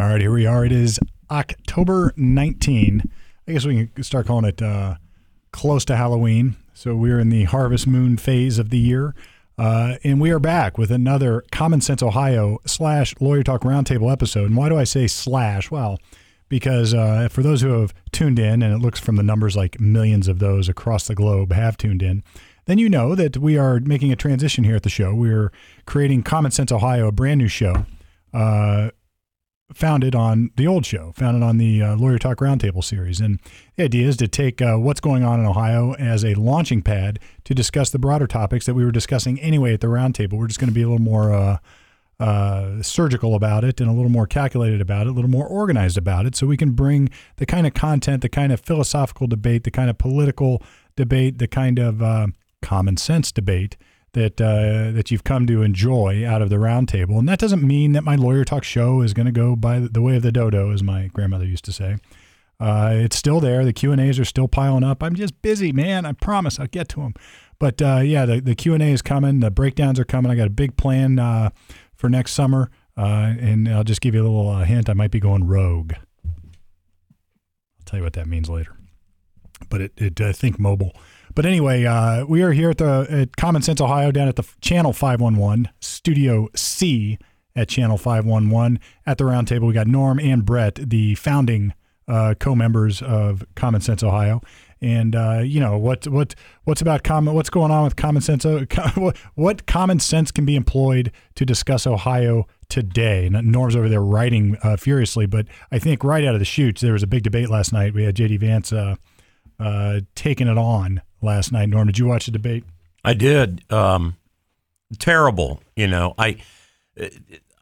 All right, here we are. It is October 19. I guess we can start calling it uh, close to Halloween. So we're in the harvest moon phase of the year. Uh, and we are back with another Common Sense Ohio slash Lawyer Talk Roundtable episode. And why do I say slash? Well, because uh, for those who have tuned in, and it looks from the numbers like millions of those across the globe have tuned in, then you know that we are making a transition here at the show. We're creating Common Sense Ohio, a brand new show. Uh, founded on the old show, founded on the uh, Lawyer Talk Roundtable series. And the idea is to take uh, what's going on in Ohio as a launching pad to discuss the broader topics that we were discussing anyway at the roundtable. We're just going to be a little more uh, uh, surgical about it and a little more calculated about it, a little more organized about it, so we can bring the kind of content, the kind of philosophical debate, the kind of political debate, the kind of uh, common sense debate that uh, that you've come to enjoy out of the roundtable. And that doesn't mean that my lawyer talk show is going to go by the way of the dodo, as my grandmother used to say. Uh, it's still there. The Q and A's are still piling up. I'm just busy, man. I promise I'll get to them. But uh, yeah, the, the Q and A is coming. The breakdowns are coming. I got a big plan uh, for next summer, uh, and I'll just give you a little uh, hint. I might be going rogue. I'll tell you what that means later. But it, it I think mobile. But anyway, uh, we are here at the at Common Sense Ohio down at the Channel 511 Studio C at Channel 511 at the roundtable. We got Norm and Brett, the founding uh, co-members of Common Sense Ohio. And uh, you know what what what's about common what's going on with common sense? Uh, what common sense can be employed to discuss Ohio today? Norm's over there writing uh, furiously, but I think right out of the chutes there was a big debate last night. We had JD Vance uh, uh, taking it on last night. Norm, did you watch the debate? I did. Um, terrible. You know, I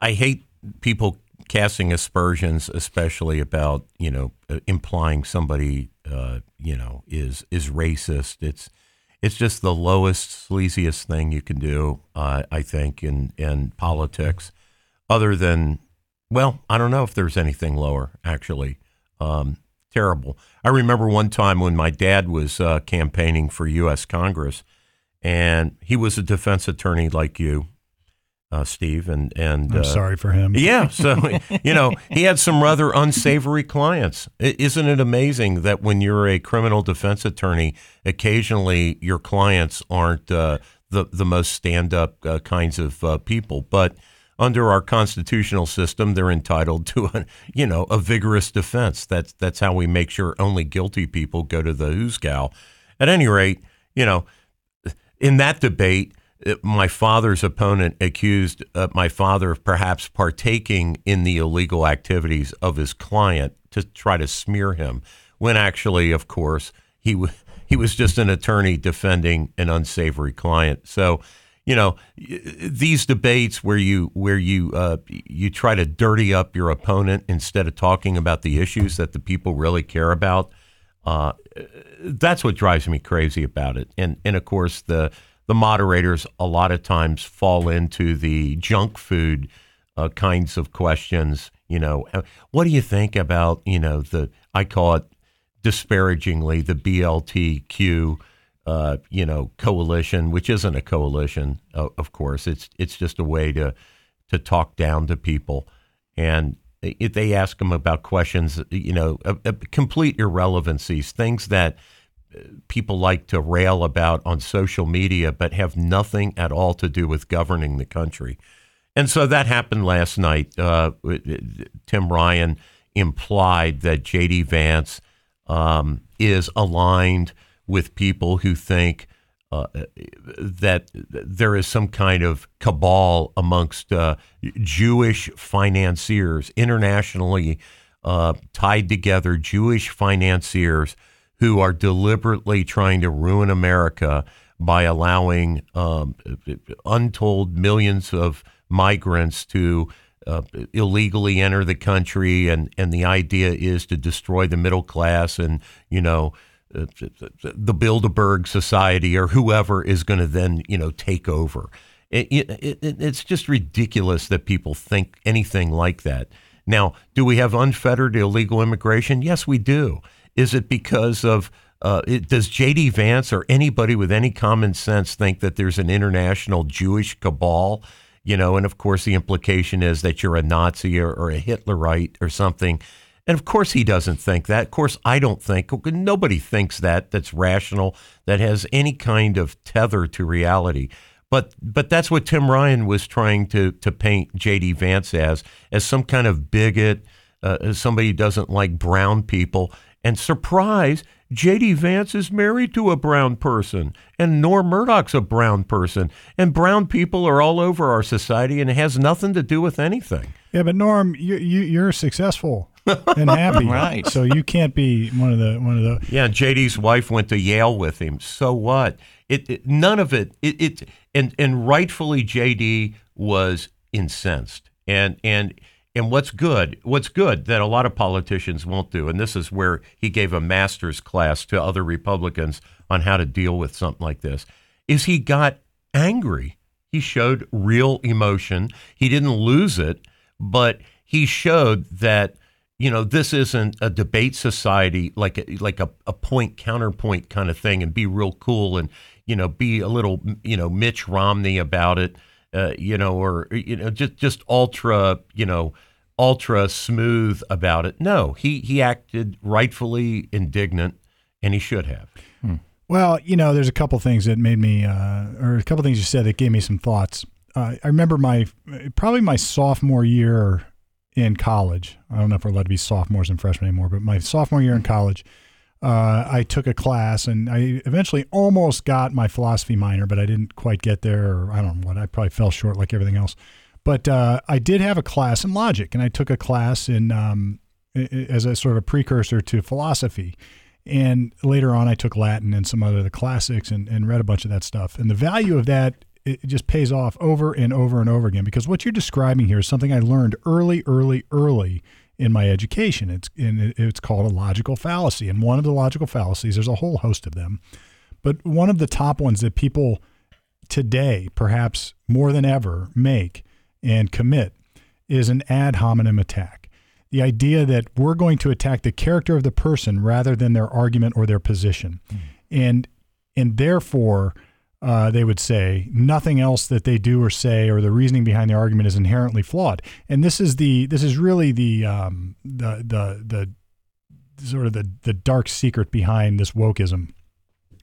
I hate people casting aspersions, especially about you know implying somebody uh, you know is is racist. It's it's just the lowest, sleaziest thing you can do. Uh, I think in in politics, other than well, I don't know if there's anything lower actually. Um, terrible. I remember one time when my dad was uh, campaigning for U.S. Congress, and he was a defense attorney like you, uh, Steve. And and I'm uh, sorry for him. Yeah, so you know he had some rather unsavory clients. Isn't it amazing that when you're a criminal defense attorney, occasionally your clients aren't uh, the the most stand up uh, kinds of uh, people, but under our constitutional system, they're entitled to a, you know, a vigorous defense. That's that's how we make sure only guilty people go to the hoosgow. At any rate, you know, in that debate, uh, my father's opponent accused uh, my father of perhaps partaking in the illegal activities of his client to try to smear him, when actually, of course, he w- he was just an attorney defending an unsavory client. So you know these debates where you where you uh, you try to dirty up your opponent instead of talking about the issues that the people really care about. Uh, that's what drives me crazy about it. And and of course the the moderators a lot of times fall into the junk food uh, kinds of questions. You know, uh, what do you think about you know the I call it disparagingly the BLTQ uh, you know, coalition, which isn't a coalition, uh, of course. It's it's just a way to to talk down to people, and if they ask them about questions, you know, uh, uh, complete irrelevancies, things that uh, people like to rail about on social media, but have nothing at all to do with governing the country. And so that happened last night. Uh, Tim Ryan implied that J.D. Vance um, is aligned with people who think uh, that there is some kind of cabal amongst uh, Jewish financiers, internationally uh, tied together Jewish financiers who are deliberately trying to ruin America by allowing um, untold millions of migrants to uh, illegally enter the country, and, and the idea is to destroy the middle class and you know the Bilderberg Society or whoever is going to then you know take over. It, it, it, it's just ridiculous that people think anything like that. Now, do we have unfettered illegal immigration? Yes, we do. Is it because of uh, does J.D. Vance or anybody with any common sense think that there's an international Jewish cabal? you know, and of course the implication is that you're a Nazi or, or a Hitlerite or something. And of course he doesn't think that. Of course I don't think. Nobody thinks that. That's rational. That has any kind of tether to reality. But but that's what Tim Ryan was trying to to paint J.D. Vance as as some kind of bigot, uh, as somebody who doesn't like brown people. And surprise, J.D. Vance is married to a brown person, and Norm Murdoch's a brown person, and brown people are all over our society, and it has nothing to do with anything. Yeah, but Norm, you, you you're successful and happy, right? So you can't be one of the one of the. Yeah, JD's wife went to Yale with him. So what? It, it none of it. It, it and and rightfully JD was incensed, and and and what's good, what's good that a lot of politicians won't do, and this is where he gave a master's class to other Republicans on how to deal with something like this, is he got angry. He showed real emotion. He didn't lose it, but he showed that you know this isn't a debate society like a, like a, a point counterpoint kind of thing and be real cool and you know be a little you know Mitch Romney about it uh, you know or you know just just ultra you know ultra smooth about it. No he he acted rightfully indignant and he should have. Hmm. well you know there's a couple things that made me uh, or a couple things you said that gave me some thoughts. Uh, I remember my probably my sophomore year in college. I don't know if we're allowed to be sophomores and freshmen anymore, but my sophomore year in college, uh, I took a class and I eventually almost got my philosophy minor, but I didn't quite get there. Or I don't know what. I probably fell short like everything else. But uh, I did have a class in logic, and I took a class in um, as a sort of a precursor to philosophy. And later on, I took Latin and some other the classics and, and read a bunch of that stuff. And the value of that it just pays off over and over and over again because what you're describing here is something I learned early, early, early in my education. It's it's called a logical fallacy, and one of the logical fallacies, there's a whole host of them, but one of the top ones that people today, perhaps more than ever, make and commit is an ad hominem attack. The idea that we're going to attack the character of the person rather than their argument or their position, mm. and and therefore uh, they would say nothing else that they do or say or the reasoning behind the argument is inherently flawed. And this is the this is really the um, the the the sort of the the dark secret behind this wokeism.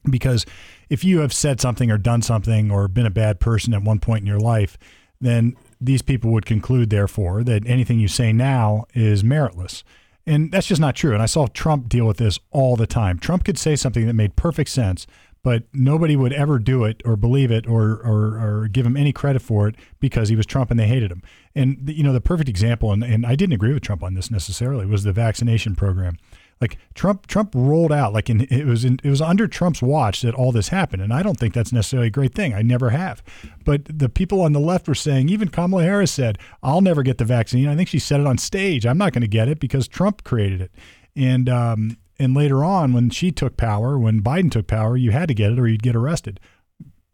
Because if you have said something or done something or been a bad person at one point in your life, then these people would conclude, therefore, that anything you say now is meritless. And that's just not true. And I saw Trump deal with this all the time. Trump could say something that made perfect sense, but nobody would ever do it or believe it or, or, or give him any credit for it because he was Trump and they hated him. And the, you know the perfect example, and, and I didn't agree with Trump on this necessarily, was the vaccination program. Like Trump, Trump rolled out like in, it was in, it was under Trump's watch that all this happened, and I don't think that's necessarily a great thing. I never have, but the people on the left were saying, even Kamala Harris said, "I'll never get the vaccine." I think she said it on stage. I'm not going to get it because Trump created it, and um, and later on, when she took power, when Biden took power, you had to get it or you'd get arrested.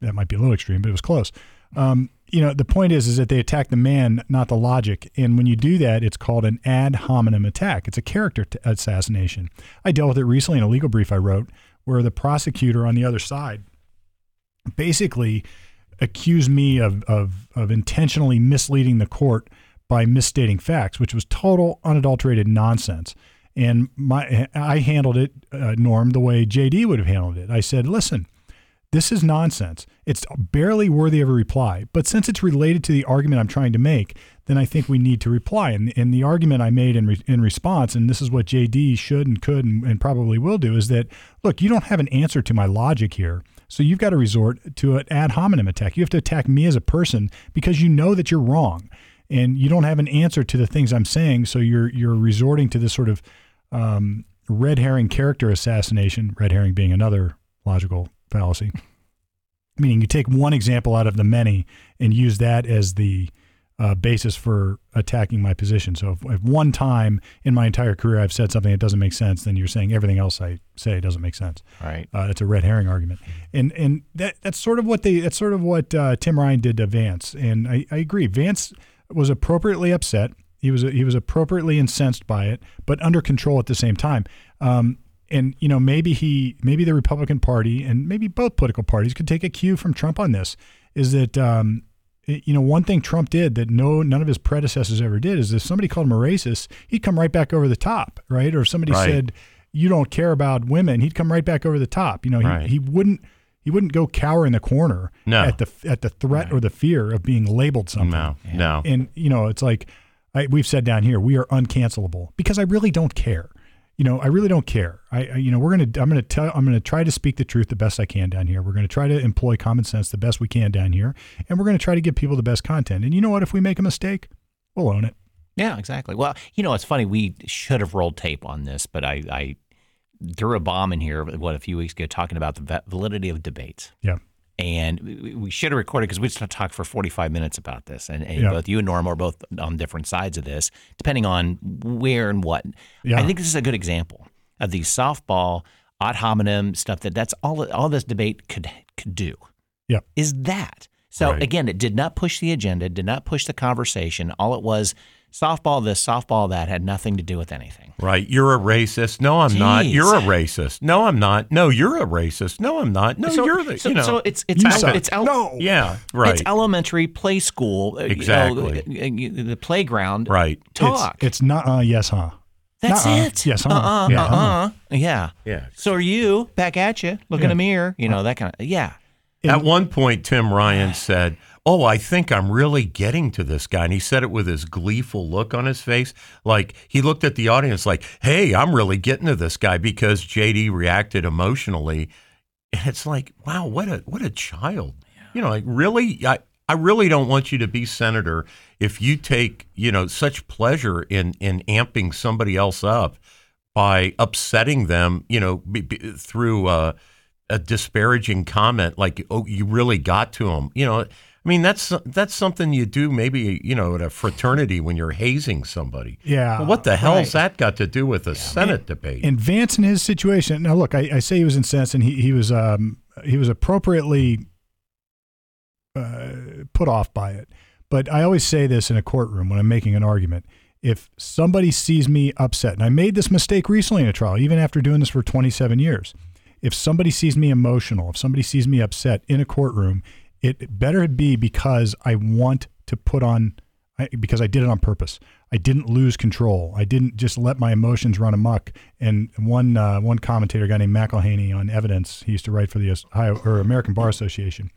That might be a little extreme, but it was close. Um, you know, the point is, is that they attack the man, not the logic. And when you do that, it's called an ad hominem attack. It's a character t- assassination. I dealt with it recently in a legal brief I wrote, where the prosecutor on the other side basically accused me of, of, of intentionally misleading the court by misstating facts, which was total unadulterated nonsense. And my I handled it, uh, Norm, the way JD would have handled it. I said, listen, this is nonsense. It's barely worthy of a reply. But since it's related to the argument I'm trying to make, then I think we need to reply. And, and the argument I made in, re, in response, and this is what JD should and could and, and probably will do, is that, look, you don't have an answer to my logic here. So you've got to resort to an ad hominem attack. You have to attack me as a person because you know that you're wrong and you don't have an answer to the things I'm saying. So you're you're resorting to this sort of um, red herring character assassination, red herring being another logical fallacy, meaning you take one example out of the many and use that as the uh, basis for attacking my position. So if, if, one time in my entire career I've said something that doesn't make sense, then you're saying everything else I say doesn't make sense. Right. Uh, it's a red herring argument, and and that that's sort of what they that's sort of what uh, Tim Ryan did to Vance, and I, I agree. Vance was appropriately upset. He was he was appropriately incensed by it, but under control at the same time. Um, and you know maybe he maybe the Republican Party and maybe both political parties could take a cue from Trump on this. Is that um, you know, one thing Trump did that no none of his predecessors ever did is if somebody called him a racist, he'd come right back over the top, right? Or if somebody Right. said you don't care about women, he'd come right back over the top. You know, he, Right. he wouldn't he wouldn't go cower in the corner No. at the at the threat or the fear of being labeled something. No, no. And you know, it's like I, we've said down here, we are uncancelable because I really don't care. You know, I really don't care. I, I you know, we're gonna I'm gonna tell I'm gonna try to speak the truth the best I can down here. We're gonna try to employ common sense the best we can down here, and we're gonna try to give people the best content. And you know what? If we make a mistake, we'll own it. Yeah, exactly. Well, you know, it's funny. We should have rolled tape on this, but I, I threw a bomb in here, what, a few weeks ago, talking about the validity of debates. Yeah. And we- should have recorded because we just talked for 45 minutes about this. And, and Yeah. both you and Norm are both on different sides of this, depending on where and what. Yeah. I think this is a good example of the softball, ad hominem stuff that that's all, all this debate could, could do Yeah. is that. So Right. again, it did not push the agenda, did not push the conversation. All it was softball this, softball that had nothing to do with anything. Right. You're a racist. No, I'm not. You're a racist. No, I'm not. No, you're a racist. No, I'm not. No, so, you're the. so, you know. so it's it's You el- it's el- no. yeah. Right. It's elementary play school. uh, you know, Exactly. uh, uh, the playground. right. Talk. It's, it's not uh, yes, huh? That's nuh-uh. it. Yes, huh? Uh-uh, Yeah, uh-uh. Yeah. Yeah. So are you back at you? Look in the mirror. You know that kind of. Yeah. At one point, Tim Ryan said, Oh, I think I'm really getting to this guy. And he said it with his gleeful look on his face. Like he looked at the audience like, Hey, I'm really getting to this guy because JD reacted emotionally. And it's like, wow, what a what a child. You know, like really I I really don't want you to be senator if you take, you know, such pleasure in in amping somebody else up by upsetting them, you know, b- b- through uh, a disparaging comment like, "Oh, you really got to him." You know, I mean, that's that's something you do maybe, you know, at a fraternity when you're hazing somebody. Yeah, But what the hell's right. that got to do with a Senate debate? And Vance in his situation. Now, look, I, I say he was incensed, and he he was um he was appropriately uh, put off by it. But I always say this in a courtroom when I'm making an argument. If somebody sees me upset, and I made this mistake recently in a trial, even after doing this for 27 years, if somebody sees me emotional, if somebody sees me upset in a courtroom, it better be because I want to put on, I, because I did it on purpose. I didn't lose control. I didn't just let my emotions run amok. And one uh, one commentator, a guy named McElhaney on Evidence, he used to write for the Ohio or American Bar Association.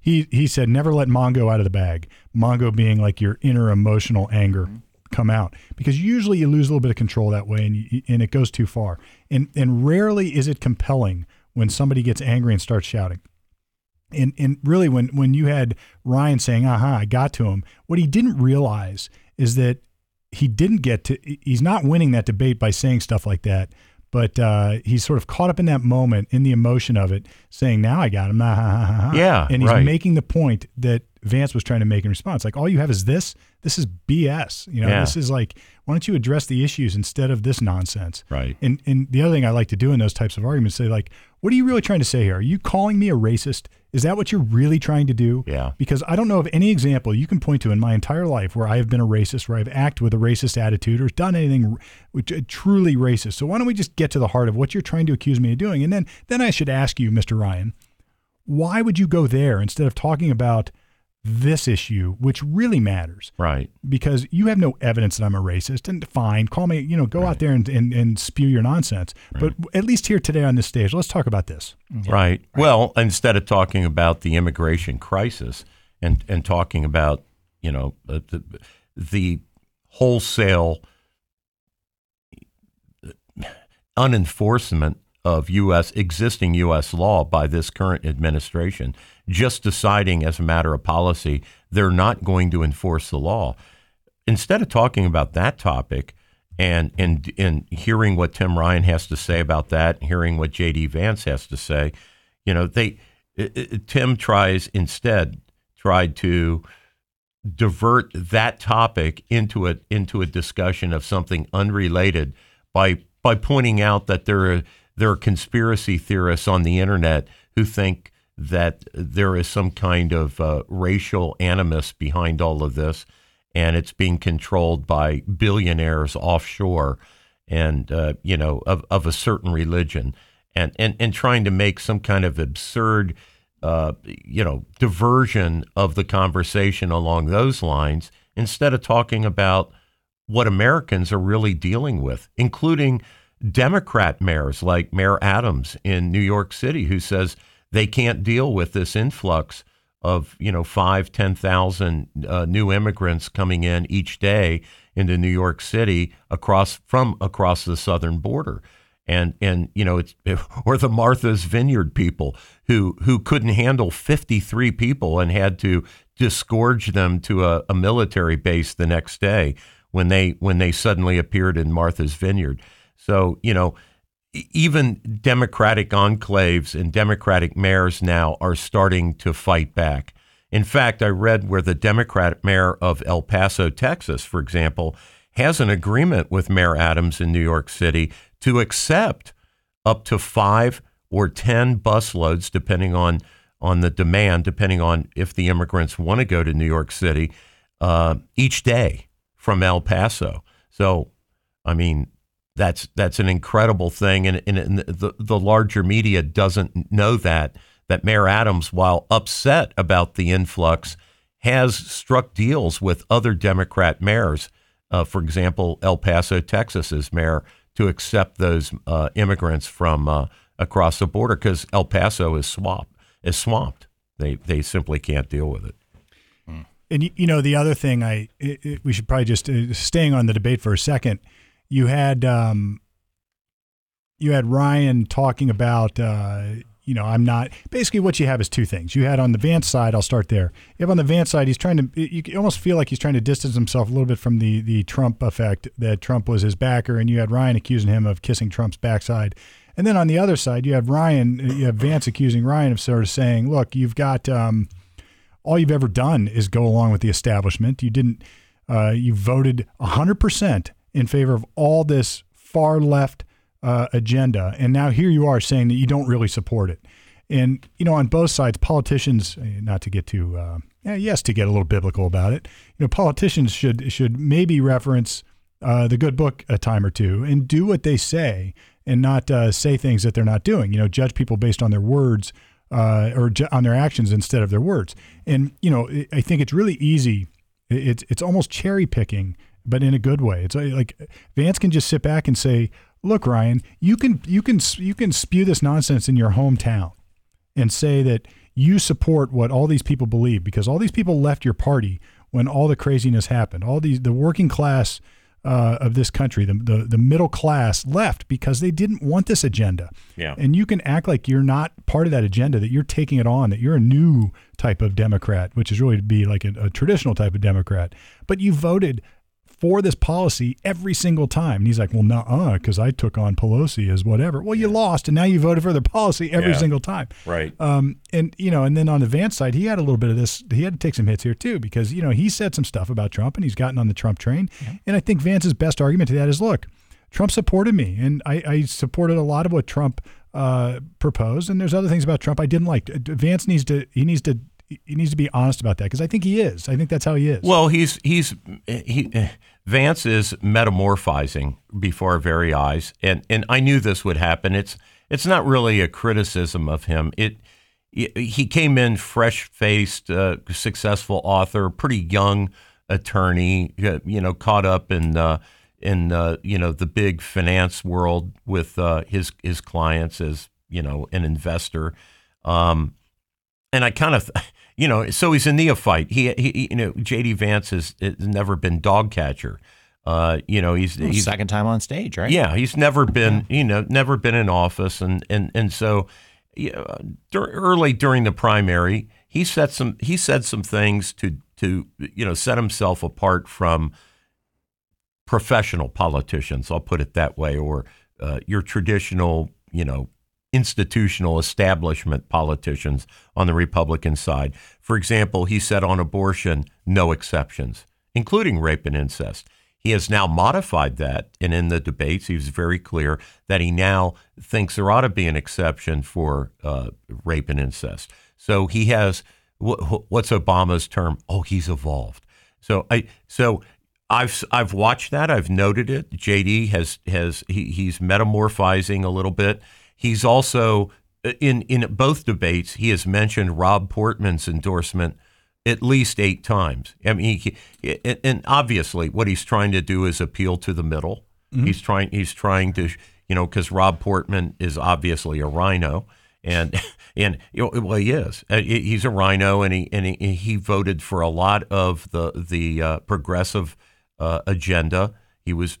He he said never let Mongo out of the bag. Mongo being like your inner emotional anger come out because usually you lose a little bit of control that way and you, and it goes too far. And and rarely is it compelling when somebody gets angry and starts shouting. And and really when when you had Ryan saying, "Aha, I got to him," what he didn't realize is that he didn't get to. He's not winning that debate by saying stuff like that, but uh, he's sort of caught up in that moment, in the emotion of it, saying, "Now I got him." Ah, ha, ha, ha, ha." Yeah, and he's right. making the point that Vance was trying to make in response. Like all you have is this. This is BS. You know, Yeah. this is like, why don't you address the issues instead of this nonsense? Right. And and the other thing I like to do in those types of arguments, say like, what are you really trying to say here? Are you calling me a racist? Is that what you're really trying to do? Yeah. Because I don't know of any example you can point to in my entire life where I have been a racist, where I've acted with a racist attitude or done anything uh, truly racist. So why don't we just get to the heart of what you're trying to accuse me of doing? And then then I should ask you, Mr. Ryan, why would you go there instead of talking about this issue, which really matters? Right. because you have no evidence that I'm a racist. And fine, call me, you know, go out there and, and, and spew your nonsense. But at least here today on this stage, let's talk about this. Right. Well, instead of talking about the immigration crisis and and talking about you know uh, the, the wholesale unenforcement of U.S. existing U.S. law by this current administration, just deciding as a matter of policy they're not going to enforce the law. Instead of talking about that topic and and and hearing what Tim Ryan has to say about that, hearing what J.D. Vance has to say, you know, they i- i- Tim tries instead tried to divert that topic into a into a discussion of something unrelated by by pointing out that there are there are conspiracy theorists on the internet who think that there is some kind of uh, racial animus behind all of this, and it's being controlled by billionaires offshore, and uh, you know of of a certain religion, and and and trying to make some kind of absurd uh, you know, diversion of the conversation along those lines instead of talking about what Americans are really dealing with, including Democrat mayors like Mayor Adams in New York City, who says they can't deal with this influx of you know five, ten thousand uh, new immigrants coming in each day into New York City across from across the southern border and and you know it's or the Martha's Vineyard people who who couldn't handle 53 people and had to disgorge them to a, a, military base the next day when they when they suddenly appeared in Martha's Vineyard. So you know even Democratic enclaves and Democratic mayors now are starting to fight back. In fact, I read where the Democratic mayor of El Paso, Texas, for example, has an agreement with Mayor Adams in New York City to accept up to five or 10 busloads, depending on, on the demand, depending on if the immigrants want to go to New York City uh, each day from El Paso. So, I mean, that's that's an incredible thing, and, and, and the the larger media doesn't know that that Mayor Adams, while upset about the influx, has struck deals with other Democrat mayors uh, for example, El Paso, Texas's mayor, to accept those uh, immigrants from uh, across the border because El Paso is swamped. Is swamped. They they simply can't deal with it. And you know the other thing, I it, it, we should probably just uh, staying on the debate for a second. You had um, you had Ryan talking about uh, you know, I'm not. Basically, what you have is two things. You had on the Vance side. I'll start there. You have on the Vance side. He's trying to. You almost feel like he's trying to distance himself a little bit from the the Trump effect that Trump was his backer, and you had Ryan accusing him of kissing Trump's backside. And then on the other side, you have Ryan. You have Vance accusing Ryan of sort of saying, "Look, you've got um, all you've ever done is go along with the establishment. You didn't. Uh, you voted 100 percent in favor of all this far left." uh, agenda, and now here you are saying that you don't really support it. And you know, on both sides, politicians, eh, not to get too, uh, yes, to get a little biblical about it. You know, politicians should should maybe reference uh, the good book a time or two and do what they say, and not uh, say things that they're not doing. You know, judge people based on their words uh, or ju- on their actions instead of their words. And you know, I think it's really easy. It's it's almost cherry picking, but in a good way. It's like Vance can just sit back and say, look, Ryan, you can you can you can spew this nonsense in your hometown and say that you support what all these people believe because all these people left your party when all the craziness happened. All these the working class uh, of this country, the, the the middle class left because they didn't want this agenda. Yeah. And you can act like you're not part of that agenda, that you're taking it on, that you're a new type of Democrat, which is really to be like a, a traditional type of Democrat. But you voted for this policy every single time. And he's like, well, no, uh, because I took on Pelosi as whatever. Well, you lost, and now you voted for the policy every yeah. single time. Right. Um, and you know, and then on the Vance side, he had a little bit of this. He had to take some hits here too, because you know he said some stuff about Trump, and he's gotten on the Trump train. Yeah. And I think Vance's best argument to that is, look, Trump supported me, and I, I supported a lot of what Trump uh, proposed, and there's other things about Trump I didn't like. Vance needs to he needs to he needs to be honest about that because I think he is. I think that's how he is. Well, he's he's he Vance is metamorphizing before our very eyes, and and I knew this would happen. It's it's not really a criticism of him. It he came in fresh faced, uh, successful author, pretty young attorney, uh, you know, caught up in uh, in uh, you know the big finance world with uh, his his clients as you know an investor. Um, and I kind of, you know, so he's a neophyte. He, he you know, J.D. Vance has, has never been dog catcher. Uh, you know, he's, well, he's second time on stage, right? Yeah, he's never been, you know, never been in office, and and and so you know, dur- early during the primary, he said some he said some things to to you know set himself apart from professional politicians. I'll put it that way, or uh, your traditional, you know, institutional establishment politicians on the Republican side. For example, he said on abortion, no exceptions, including rape and incest. He has now modified that, and in the debates, he was very clear that he now thinks there ought to be an exception for uh, rape and incest. So he has what's Obama's term? Oh, he's evolved. So I so I've I've watched that. I've noted it. JD has has he, he's metamorphizing a little bit. He's also in in both debates, he has mentioned Rob Portman's endorsement at least eight times. I mean, he, and obviously, what he's trying to do is appeal to the middle. Mm-hmm. He's trying. He's trying to, you know, because Rob Portman is obviously a RINO and and well, he is. Uh, he's a RINO and he and he, he voted for a lot of the the uh, progressive uh, agenda. He was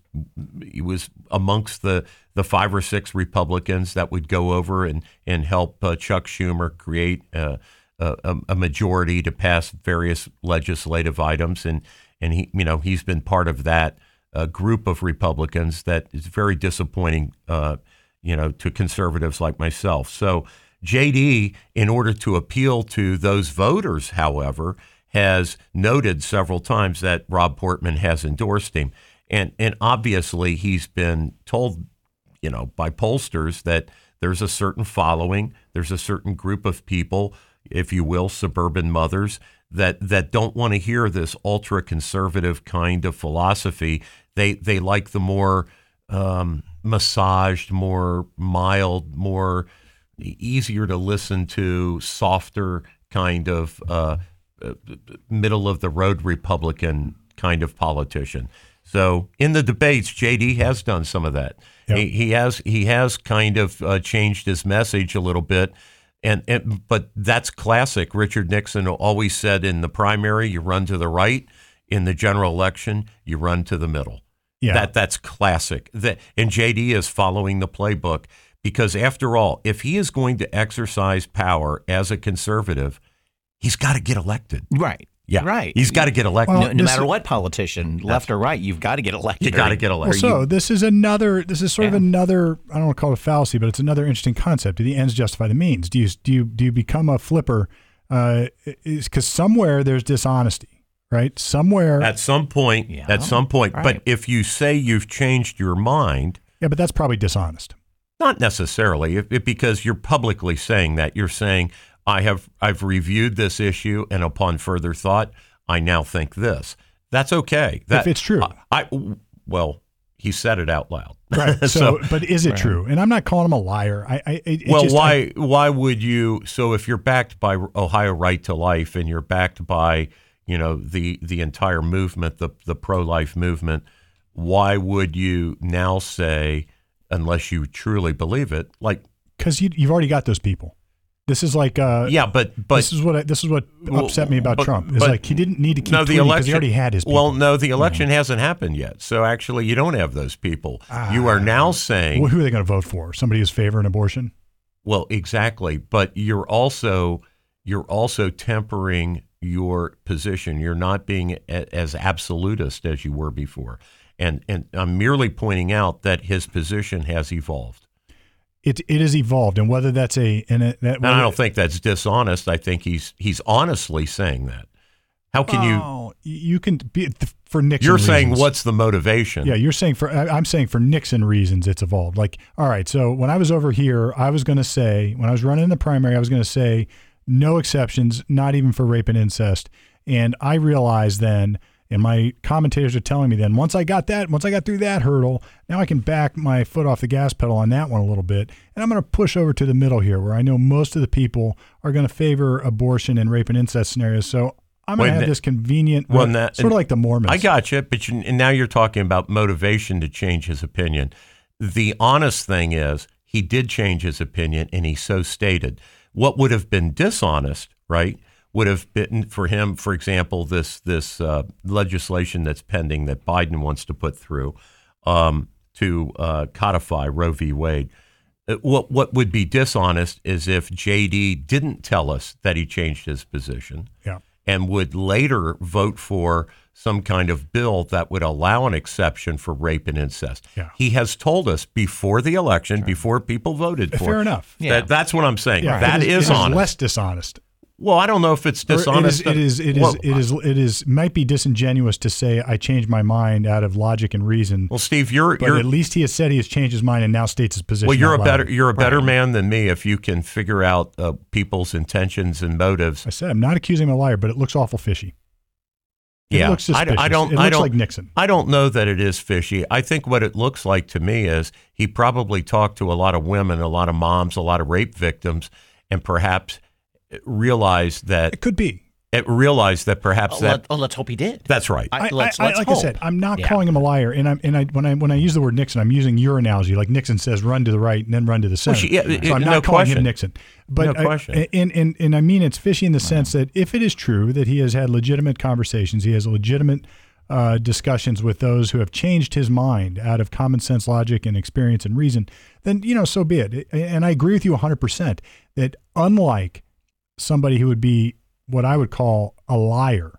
he was amongst the, the five or six Republicans that would go over and and help uh, Chuck Schumer create uh, a, a, majority to pass various legislative items, and and he you know he's been part of that uh, group of Republicans that is very disappointing, uh, you know, to conservatives like myself. So JD, in order to appeal to those voters, however, has noted several times that Rob Portman has endorsed him, and and obviously he's been told, you know, by pollsters that there's a certain following, there's a certain group of people if you will, suburban mothers that that don't want to hear this ultra conservative kind of philosophy. They they like the more um, massaged, more mild, more easier to listen to, softer kind of uh, uh middle of the road Republican kind of politician. So in the debates, JD has done some of that. Yep. He, he, has he has kind of uh, changed his message a little bit and, and but that's classic. Richard Nixon always said in the primary, you run to the right. In the general election, you run to the middle. Yeah. That that's classic. That and JD is following the playbook because after all, if he is going to exercise power as a conservative, he's got to get elected. Right. Yeah, right. He's got to get elected. Well, no, no matter what politician, left or right, you've got to get elected. You got to get elected. Well, so this is another. This is sort yeah. of another. I don't want to call it a fallacy, but it's another interesting concept. Do the ends justify the means? Do you do you do you become a flipper? Uh, because somewhere there's dishonesty, right? Somewhere at some point. Yeah. At some point. Right. But if you say you've changed your mind, yeah, but that's probably dishonest. Not necessarily, if, if, because you're publicly saying that. You're saying, I have I've reviewed this issue, and upon further thought, I now think this. That's okay. That, if it's true, I, I well, he said it out loud. Right. So, so but is it right. true? And I'm not calling him a liar. I, I it, well, just, why I, why would you? So if you're backed by Ohio Right to Life and you're backed by you know the the entire movement, the the pro life movement, why would you now say unless you truly believe it, like because you, you've already got those people. This is like uh, yeah, but but this is what I, this is what upset me about but, Trump. Is like he didn't need to keep no, the election, because he already had his. People. Well, no, the election mm-hmm. hasn't happened yet, so actually you don't have those people. Ah, you are now saying well, who are they going to vote for? Somebody who's favoring abortion. Well, exactly, but you're also you're also tempering your position. You're not being a, as absolutist as you were before, and and I'm merely pointing out that his position has evolved it it has evolved, and whether that's a and, it, that, and I don't think that's dishonest. I think he's he's honestly saying that. How can oh, you? You can be for Nixon. You're reasons. saying what's the motivation? Yeah, you're saying for I'm saying for Nixon reasons it's evolved. Like, all right, so when I was over here, I was going to say when I was running in the primary, I was going to say no exceptions, not even for rape and incest, and I realized then and my commentators are telling me then once I got that, once I got through that hurdle, now I can back my foot off the gas pedal on that one a little bit. And I'm going to push over to the middle here where I know most of the people are going to favor abortion and rape and incest scenarios. So I'm going to have this convenient, well, that, sort of like the Mormons. I got you, but you, and now you're talking about motivation to change his opinion. The honest thing is, he did change his opinion, and he so stated. What would have been dishonest, right, would have been for him, for example, this this uh, legislation that's pending that Biden wants to put through um, to uh, codify Roe v. Wade. Uh, what what would be dishonest is if JD didn't tell us that he changed his position, yeah. and would later vote for some kind of bill that would allow an exception for rape and incest. Yeah. He has told us before the election, sure. before people voted for. It. Fair enough. That, yeah. That's what I'm saying. Yeah, that is, is honest. less dishonest. Well, I don't know if it's dishonest. It is. It is. It is, well, it is. It is. Might be disingenuous to say I changed my mind out of logic and reason. Well, Steve, you're. But you're, at least he has said he has changed his mind and now states his position. Well, you're a loud. better. You're a better right. man than me if you can figure out uh, people's intentions and motives. I said I'm not accusing him of a liar, but it looks awful fishy. It yeah, looks I, suspicious. I don't. It I looks don't, like Nixon. I don't know that it is fishy. I think what it looks like to me is he probably talked to a lot of women, a lot of moms, a lot of rape victims, and perhaps realized that It could be. it realized that perhaps Oh, that let, oh, let's hope he did. that's right. I- I, let's- I, let's like I said, I'm not Yeah. calling him a liar, and I'm and I when I when I use the word Nixon, I'm using your analogy. Like Nixon says, run to the right and then run to the center. she- yeah, so it- I'm not no calling question. him Nixon. But No I- question. and, and and I mean it's fishy in the sense that if it is true that he has had legitimate conversations, he has legitimate uh, discussions with those who have changed his mind out of common sense, logic, and experience and reason, then you know so be it. And I agree with you 100 percent that unlike somebody who would be what I would call a liar,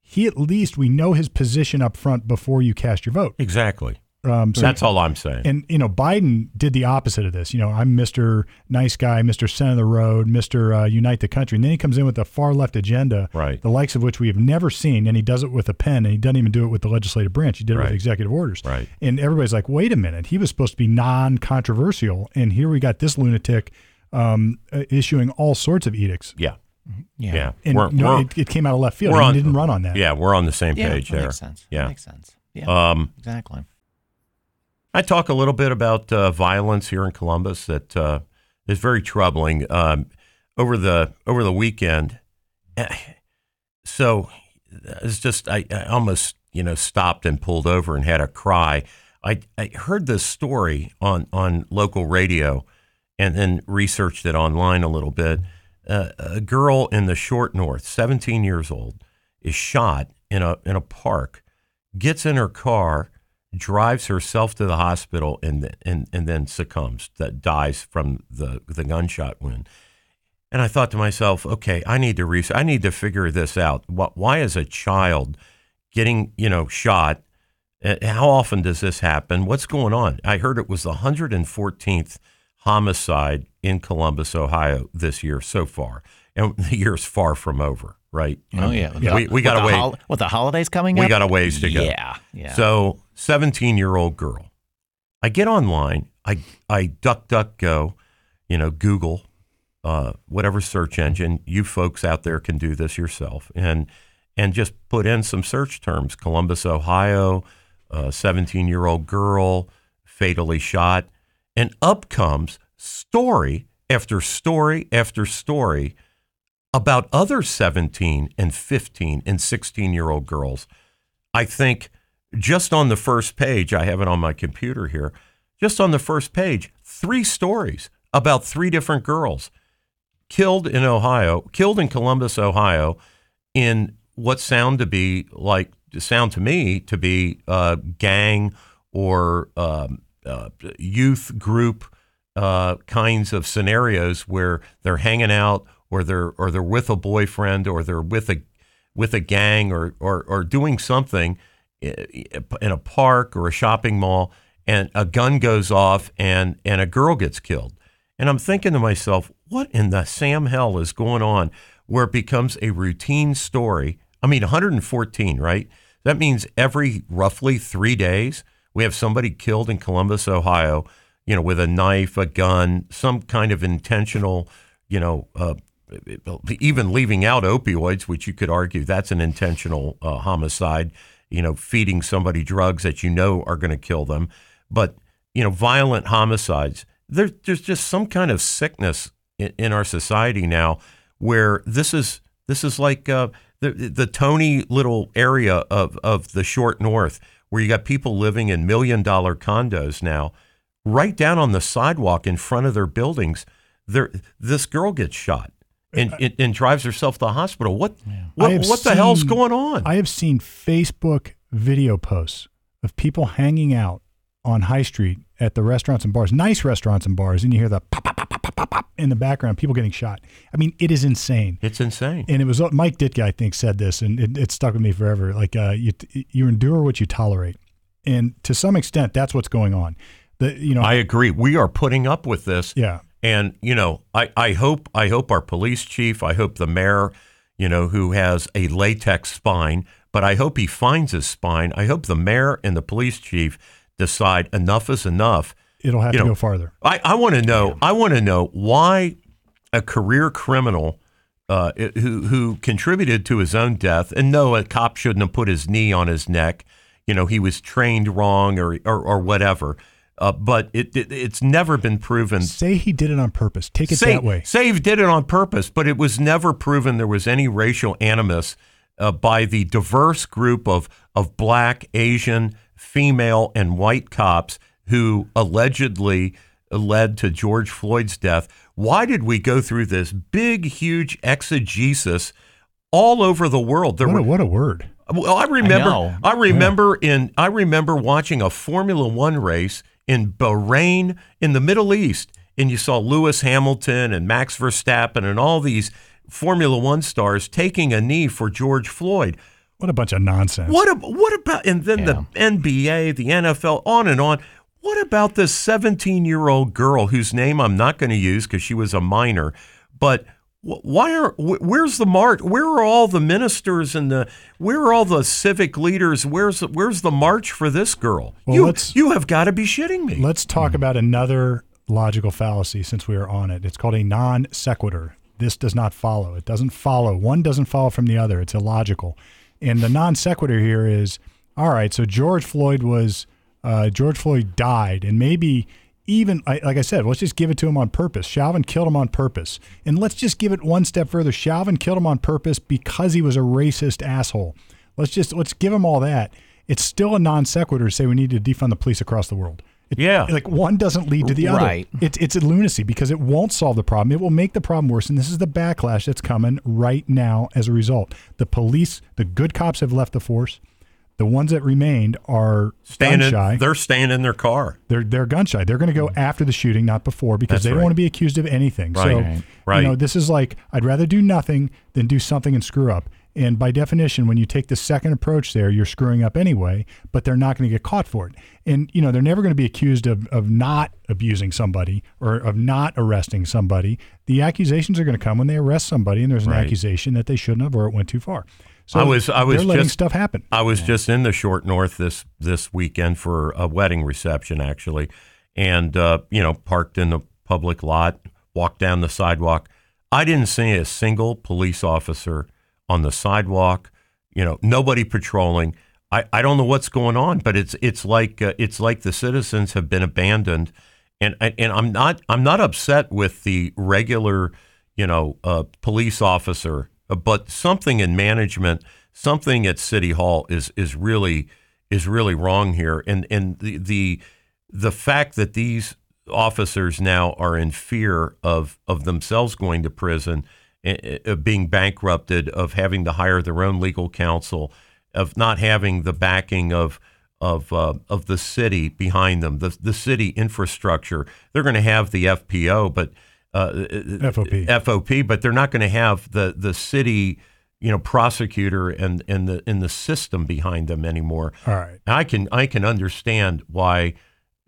he at least we know his position up front before you cast your vote. exactly. Um, so That's all I'm saying. and you know, Biden did the opposite of this. You know, I'm Mr. Nice Guy, Mr. Center of the Road, Mr. Uh, Unite the Country, and then he comes in with a far left agenda, Right. The likes of which we have never seen, and he does it with a pen, and he doesn't even do it with the legislative branch. He did it Right. with executive orders, Right. And everybody's like, "Wait a minute, he was supposed to be non-controversial, and here we got this lunatic um, uh, issuing all sorts of edicts." yeah. Yeah. Yeah. And We're- no, we're- it, it came out of left field. we're on- didn't run on that. Yeah, we're on the same Yeah, page that there. makes sense. Yeah. That makes sense. Yeah, Um, exactly. I talk a little bit about uh, violence here in Columbus that uh, is very troubling. Um, over the over the weekend, eh, so it's just I, I almost you know stopped and pulled over and had a cry. I, I heard this story on on local radio, and then researched it online a little bit. Uh, a girl in the short north, 17 years old, is shot in a in a park. Gets in her car drives herself to the hospital and and and then succumbs that dies from the the gunshot wound and i thought to myself okay i need to research i need to figure this out Wh- why is a child getting you know shot how often does this happen what's going on i heard it was the 114th homicide in columbus ohio this year so far and the year's far from over right Oh yeah, we, we got the wait hol- with the holidays coming we up. got a ways to go Yeah, yeah. so, 17 year old girl. I get online. I I DuckDuckGo, you know, Google, uh, whatever search engine. You folks out there can do this yourself, and and just put in some search terms: Columbus, Ohio, 17 year old girl fatally shot, and up comes story after story after story about other 17 and 15 and 16 year old girls. I think just on the first page, I have it on my computer here, just on the first page, three stories about three different girls killed in Ohio, killed in Columbus, Ohio, in what sound to be like, sound to me to be uh, gang or um, uh, youth group uh, kinds of scenarios where they're hanging out or they're or they're with a boyfriend or they're with a with a gang or or, or doing something in a park or a shopping mall and a gun goes off and and a girl gets killed. And i'm thinking to myself what in the sam hell is going on where it becomes a routine story? I mean 114 right? That means every roughly 3 days we have somebody killed in columbus ohio you know with a knife a gun some kind of intentional you know uh, even leaving out opioids, which you could argue that's an intentional uh, homicide, you know, feeding somebody drugs that you know are going to kill them. But, you know, violent homicides, there, there's just some kind of sickness in, in, our society now where this is this is like uh, the the Tony little area of, of the short north where you got people living in million dollar condos now, right down on the sidewalk in front of their buildings. There, this girl gets shot and, and, and, drives herself to the hospital. What what, what the hell's going on? I have seen Facebook video posts of people hanging out on High Street at the restaurants and bars, nice restaurants and bars, and you hear the pop, pop, pop, pop, pop, in the background, people getting shot. I mean, it is insane. It's insane. And it was Mike Ditka, I think, said this, and it, it stuck with me forever. Like uh, you, you endure what you tolerate, and to some extent, that's what's going on. The, you know, I agree. We are putting up with this. Yeah. And you know, I, I hope I hope our police chief, I hope the mayor, you know, who has a latex spine, but I hope he finds his spine. I hope the mayor and the police chief decide enough is enough. It'll have you to know, go farther. I, I want to know. I want to know why a career criminal uh, who who contributed to his own death. And no, a cop shouldn't have put his knee on his neck. You know, he was trained wrong or or, or whatever. Uh, but it, it, it's never been proven. Say he did it on purpose. Take it say, that way. Say he did it on purpose, but it was never proven there was any racial animus uh, by the diverse group of of black, Asian, female, and white cops who allegedly led to George Floyd's death. Why did we go through this big, huge exegesis all over the world? There what, a, what a word! Well, I remember. I, I remember yeah. in. I remember watching a Formula One race in Bahrain in the Middle East, and you saw Lewis Hamilton and Max Verstappen and all these Formula One stars taking a knee for George Floyd. What a bunch of nonsense! What a, what about and then yeah. the NBA, the NFL, on and on. What about this 17 year old girl whose name I'm not going to use because she was a minor, but why are where's the march where are all the ministers and the where are all the civic leaders? Where's where's the march for this girl? Well, you you have got to be shitting me. Let's talk about another logical fallacy since we are on it. It's called a non sequitur this does not follow. It doesn't follow. One doesn't follow from the other. It's illogical. And the non sequitur here is all right so george floyd was uh, george floyd died and maybe even like I said, let's just give it to him on purpose. Chauvin killed him on purpose, and let's just give it one step further. Chauvin killed him on purpose because he was a racist asshole. Let's just let's give him all that. It's still a non sequitur to say we need to defund the police across the world. It, yeah, like one doesn't lead to the other. Right. It's it's a lunacy because it won't solve the problem. It will make the problem worse, and this is the backlash that's coming right now as a result. The police, the good cops have left the force. The ones that remained are staying gun shy. In, they're staying in their car. They're they're gun shy. They're going to go mm. after the shooting, not before, because That's they don't right. want to be accused of anything. Right. So, right. right. you know, this is like I'd rather do nothing than do something and screw up. And by definition, when you take the second approach there, you're screwing up anyway, but they're not going to get caught for it. And, you know, they're never going to be accused of, of not abusing somebody or of not arresting somebody. The accusations are going to come when they arrest somebody and there's an Right. accusation that they shouldn't have or it went too far. So I was- I was just- stuff happen. I was just in the short north this this weekend for a wedding reception, actually, and uh, you know, parked in the public lot, walked down the sidewalk. I didn't see a single police officer on the sidewalk. You know, nobody patrolling. I, I don't know what's going on, but it's it's like uh, it's like the citizens have been abandoned, and and I'm not I'm not upset with the regular you know uh, police officer, but something in management, something at City Hall is is really is really wrong here, and and the the the fact that these officers now are in fear of of themselves going to prison, eh, eh, of being bankrupted, of having to hire their own legal counsel, of not having the backing of of uh, of the city behind them, the the city infrastructure. They're going to have the FPO, but uh, FOP. FOP, but they're not going to have the the city, you know, prosecutor and and the in the system behind them anymore. All right. I can I can understand why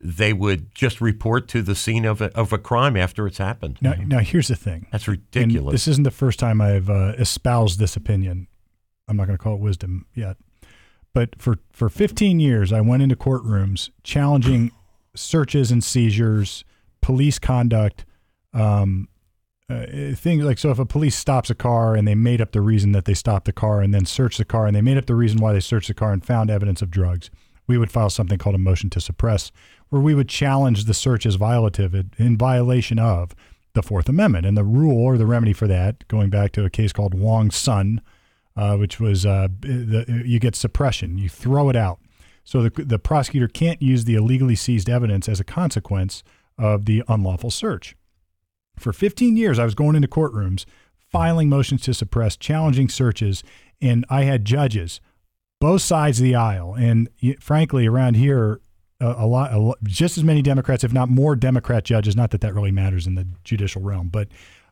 they would just report to the scene of a, of a crime after it's happened. Now, now here's the thing. That's And ridiculous. this isn't the first time I've uh, espoused this opinion. I'm not going to call it wisdom yet. But for, for 15 years, I went into courtrooms challenging searches and seizures, police conduct, um, uh, things like so. If a police stops a car and they made up the reason that they stopped the car and then searched the car and they made up the reason why they searched the car and found evidence of drugs, we would file something called a motion to suppress, where we would challenge the search as violative in violation of the Fourth Amendment. And the rule or the remedy for that, going back to a case called Wong Sun, uh, which was uh, the, you get suppression, you throw it out. So the, the prosecutor can't use the illegally seized evidence as a consequence of the unlawful search. For 15 years, I was going into courtrooms, filing motions to suppress, challenging searches, and I had judges, both sides of the aisle. And frankly, around here, a, a lot, a just as many Democrats, if not more Democrat judges, not that that really matters in the judicial realm, but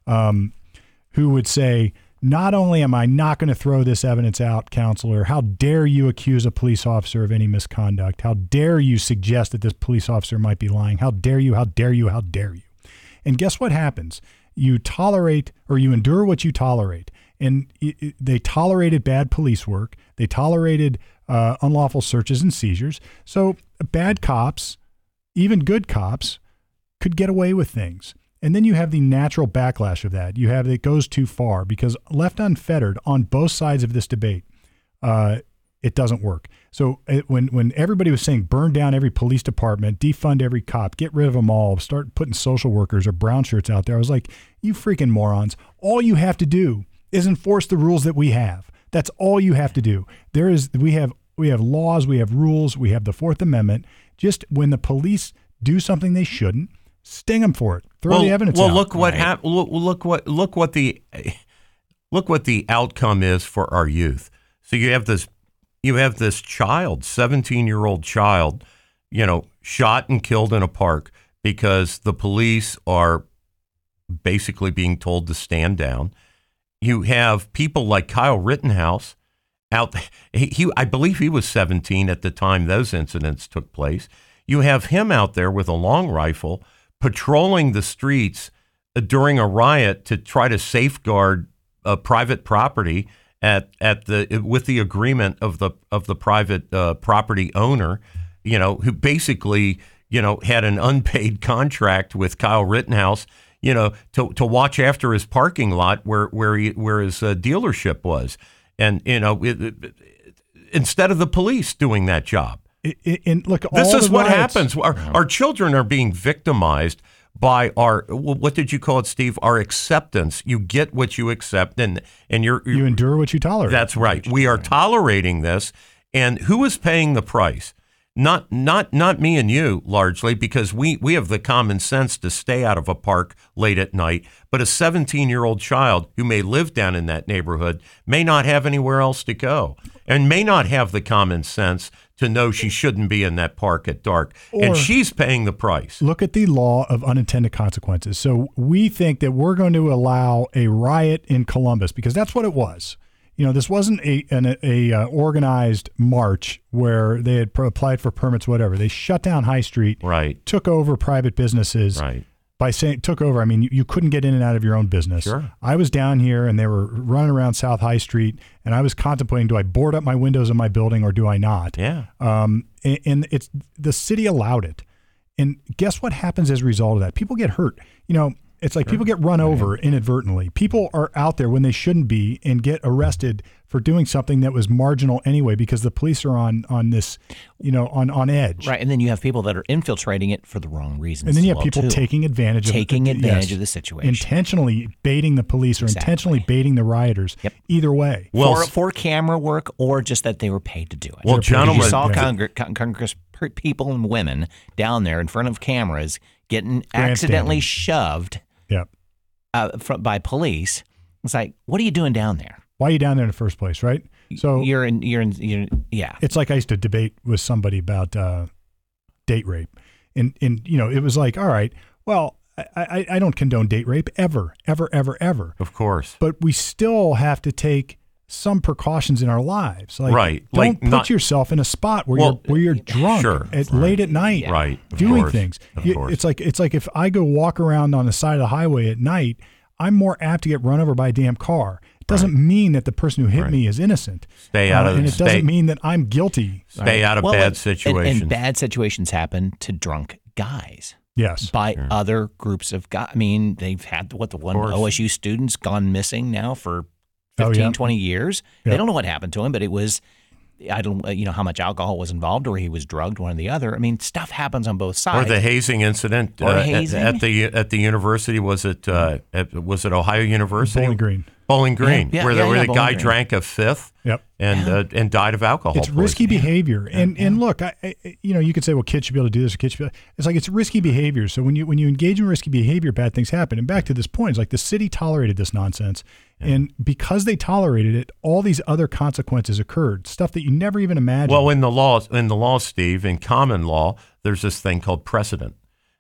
um, who would say, not only am I not going to throw this evidence out, counselor, how dare you accuse a police officer of any misconduct? How dare you suggest that this police officer might be lying? How dare you? How dare you? How dare you? And guess what happens? You tolerate or you endure what you tolerate. And it, it- they tolerated bad police work. They tolerated uh, unlawful searches and seizures. So bad cops, even good cops, could get away with things. And then you have the natural backlash of that. You have it goes too far because left unfettered on both sides of this debate, uh, it doesn't work. So it, when when everybody was saying burn down every police department, defund every cop, get rid of them all, start putting social workers or brown shirts out there, I was like, you freaking morons! All you have to do is enforce the rules that we have. That's all you have to do. There is we have we have laws, we have rules, we have the Fourth Amendment. Just when the police do something they shouldn't, sting them for it. Throw well, the evidence well, out. look what Right. hap- look, look what look what the look what the outcome is for our youth. So you have this you have this child, 17-year-old child, you know, shot and killed in a park because the police are basically being told to stand down. You have people like Kyle Rittenhouse out he, he I believe he was 17 at the time those incidents took place. You have him out there with a long rifle patrolling the streets uh, during a riot to try to safeguard uh, private property at at the with the agreement of the of the private uh, property owner, you know, who basically you know had an unpaid contract with Kyle Rittenhouse, you know, to to watch after his parking lot where where he where his uh, dealership was, and you know, it, it- instead of the police doing that job. I- I- and look, This all is what riots- happens. Our, our children are being victimized by our what did you call it, Steve? Our acceptance. You get what you accept, and and you're, You endure what you tolerate. that's right. We are tolerating this, and who is paying the price? Not not not me and you largely because we we have the common sense to stay out of a park late at night, but a 17-year-old child who may live down in that neighborhood may not have anywhere else to go and may not have the common sense to know she shouldn't be in that park at dark and she's paying the price. look at the law of unintended consequences. So we think that we're going to allow a riot in Columbus because that's what it was. You know, this wasn't a an, a uh, organized march where they had applied for permits, whatever. They shut down High Street, Right. took over private businesses. Right. By saying took over, I mean you, you couldn't get in and out of your own business. Sure. I was down here and they were running around South High Street, and I was contemplating: do I board up my windows in my building or do I not? Yeah. Um, and, and it's the city allowed it. And guess what happens as a result of that? People get hurt. You know, it's like people get run over inadvertently. People are out there when they shouldn't be and get arrested for doing something that was marginal anyway because the police are on on this, you know, on on edge. Right, and then you have people that are infiltrating it for the wrong reasons. And then you have well, people too. taking advantage of Taking yes, advantage of the situation. intentionally baiting the police or Exactly. intentionally baiting the rioters. Yep. Either way, Well, for, for camera work or just that they were paid to do it. Well, gentlemen- you saw Yeah. Congress, con- Congress people and women down there in front of cameras getting accidentally shoved yeah. Uh, fr- by police. It's like, what are you doing down there? Why are you down there in the first place, right? So you're in, you're in, you're in, yeah. it's like I used to debate with somebody about uh, date rape, and and you know it was like, all right, well, I, I, I don't condone date rape ever, ever, ever, ever, Of course. but we still have to take some precautions in our lives, like Right, don't like put not- yourself in a spot where Well, you're where you're drunk sure, at late at night, Right. Of doing course. things. Of You- course. It's like it's like if I go walk around on the side of the highway at night, I'm more apt to get run over by a damn car. It doesn't mean that the person who hit Right. me is innocent. Stay out Uh, of and it stay- doesn't mean that I'm guilty. Stay out of Well, bad and- and- situations. And, bad situations happen to drunk guys Yes. by other groups of guys. I mean, they've had what the one. OSU student's gone missing now for Oh, 15, yeah. 20 years. Yeah. They don't know what happened to him, but it was. I don't, uh, you know, how much alcohol was involved, or he was drugged, one or the other. I mean, stuff happens on both or sides. the hazing incident Or uh, at- At, the at the university was it uh, at, was it Ohio University Bowling Green. Bowling Green Yeah, where the, yeah, where yeah, the guy Green. drank a fifth Yep. and uh, and died of alcohol. It's risky poisoning. behavior, and and look, I, I, you know, you could say, well, kids should be able to do this, or kids should be. It's like it's risky behavior. So when you when you engage in risky behavior, bad things happen. And back to this point, it's like the city tolerated this nonsense, and because they tolerated it, all these other consequences occurred, stuff that you never even imagined. Well, in the law, in the law, Steve, in common law, there's this thing called precedent.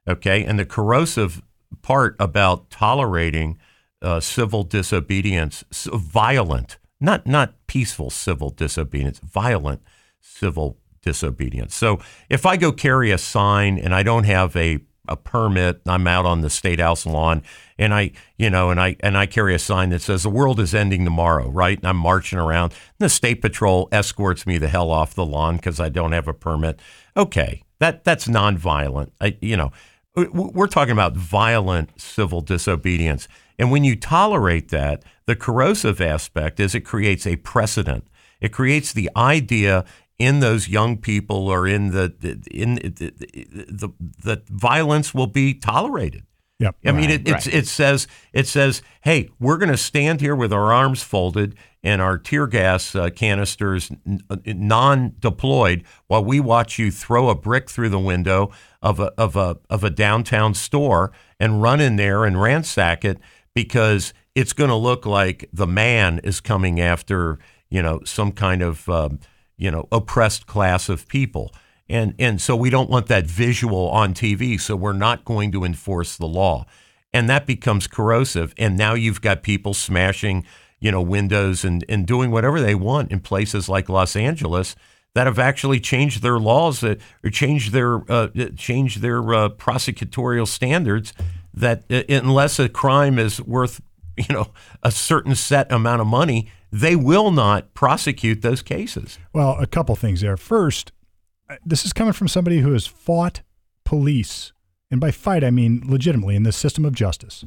Okay, and the corrosive part about tolerating uh, civil disobedience, violent, not not peaceful civil disobedience, violent civil disobedience. So if I go carry a sign and I don't have a a permit, I'm out on the state house lawn, and I, you know, and I and I carry a sign that says the world is ending tomorrow, right? And I'm marching around. And the state patrol escorts me the hell off the lawn because I don't have a permit. Okay, that that's nonviolent. I, you know, we're talking about violent civil disobedience. And when you tolerate that, the corrosive aspect is it creates a precedent. It creates the idea in those young people or in the in the, the, the violence will be tolerated. Yep. I mean, it, right. it says it says, hey, we're going to stand here with our arms folded and our tear gas uh, canisters uh, non-deployed while we watch you throw a brick through the window of a of a of a downtown store and run in there and ransack it because it's going to look like the man is coming after you know some kind of um, you know oppressed class of people. And, and so we don't want that visual on TV, so we're not going to enforce the law. And that becomes corrosive. And now you've got people smashing, you know, windows and, and doing whatever they want in places like Los Angeles that have actually changed their laws that, or changed their uh, changed their uh, prosecutorial standards that uh, unless a crime is worth you know a certain set amount of money, they will not prosecute those cases. Well, a couple things there. First, this is coming from somebody who has fought police, and by fight I mean legitimately in the system of justice.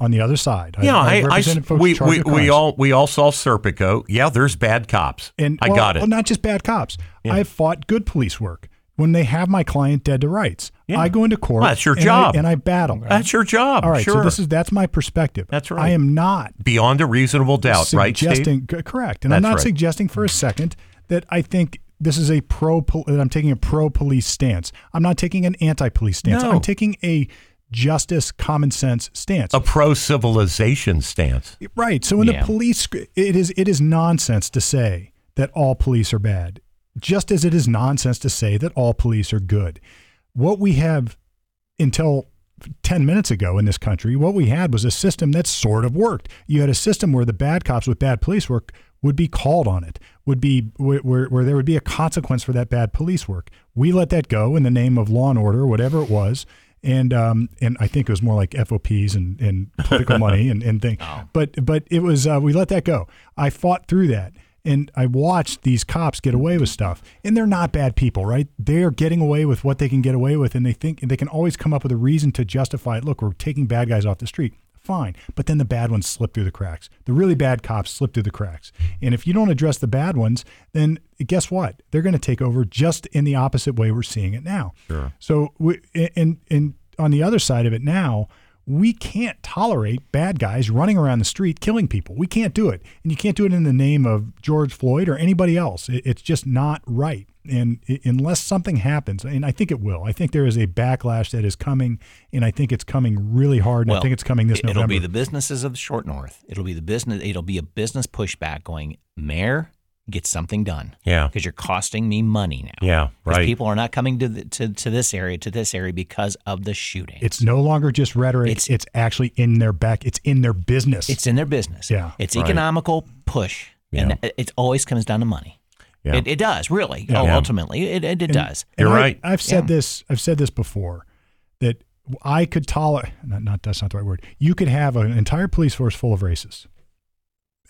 On the other side, yeah, I've I, I, we, we, we all we all saw Serpico. Yeah, there's bad cops, and I well, got it. Well, not just bad cops. Yeah. I've fought good police work when they have my client dead to rights. Yeah. I go into court. Well, that's your and job. I, and I battle. That's your job. All right, sure. so this is that's my perspective. That's right. I am not beyond a reasonable doubt, right, Steve? suggesting correct, and I'm not right. suggesting for a second that I think this is a pro. pol- That I'm taking a pro police stance. I'm not taking an anti police stance. No. I'm taking a justice, common sense stance. A pro civilization stance. Right. So in Yeah. the police, it is it is nonsense to say that all police are bad, just as it is nonsense to say that all police are good. What we have until 10 minutes ago in this country, what we had was a system that sort of worked. You had a system where the bad cops with bad police work would be called on it, would be where, where, there would be a consequence for that bad police work. We let that go in the name of law and order, whatever it was. And um, and I think it was more like FOPs and, and political money and, and things. But but it was uh, we let that go. I fought through that and I watched these cops get away with stuff. And they're not bad people, right? They're getting away with what they can get away with, and they think they can always come up with a reason to justify it. Look, we're taking bad guys off the street. Fine. But then the bad ones slip through the cracks. The really bad cops slip through the cracks. And if you don't address the bad ones, then guess what? They're going to take over just in the opposite way we're seeing it now. Sure. So, we, and, and on the other side of it now, we can't tolerate bad guys running around the street killing people. We can't do it. And you can't do it in the name of George Floyd or anybody else. It's just not right. And unless something happens, and I think it will, I think there is a backlash that is coming, and I think it's coming really hard. And I think it's coming this it- November. It'll be the businesses of the short north. It'll be the business. It'll be a business pushback going, Mayor, get something done. Yeah. Because you're costing me money now. Yeah. right. People are not coming to, the, to to this area to this area because of the shooting. it's no longer just rhetoric. It's, It's- actually in their back. It's in their business. It's in their business. Yeah, It's right. economical push. And it, it always comes down to money. Yeah. It, it does, really. Yeah. Oh, ultimately, it, it, it does. And You're I- right. I've said Yeah. this. I've said this before that I could tolerate. Not, not that's not the right word. You could have an entire police force full of racists,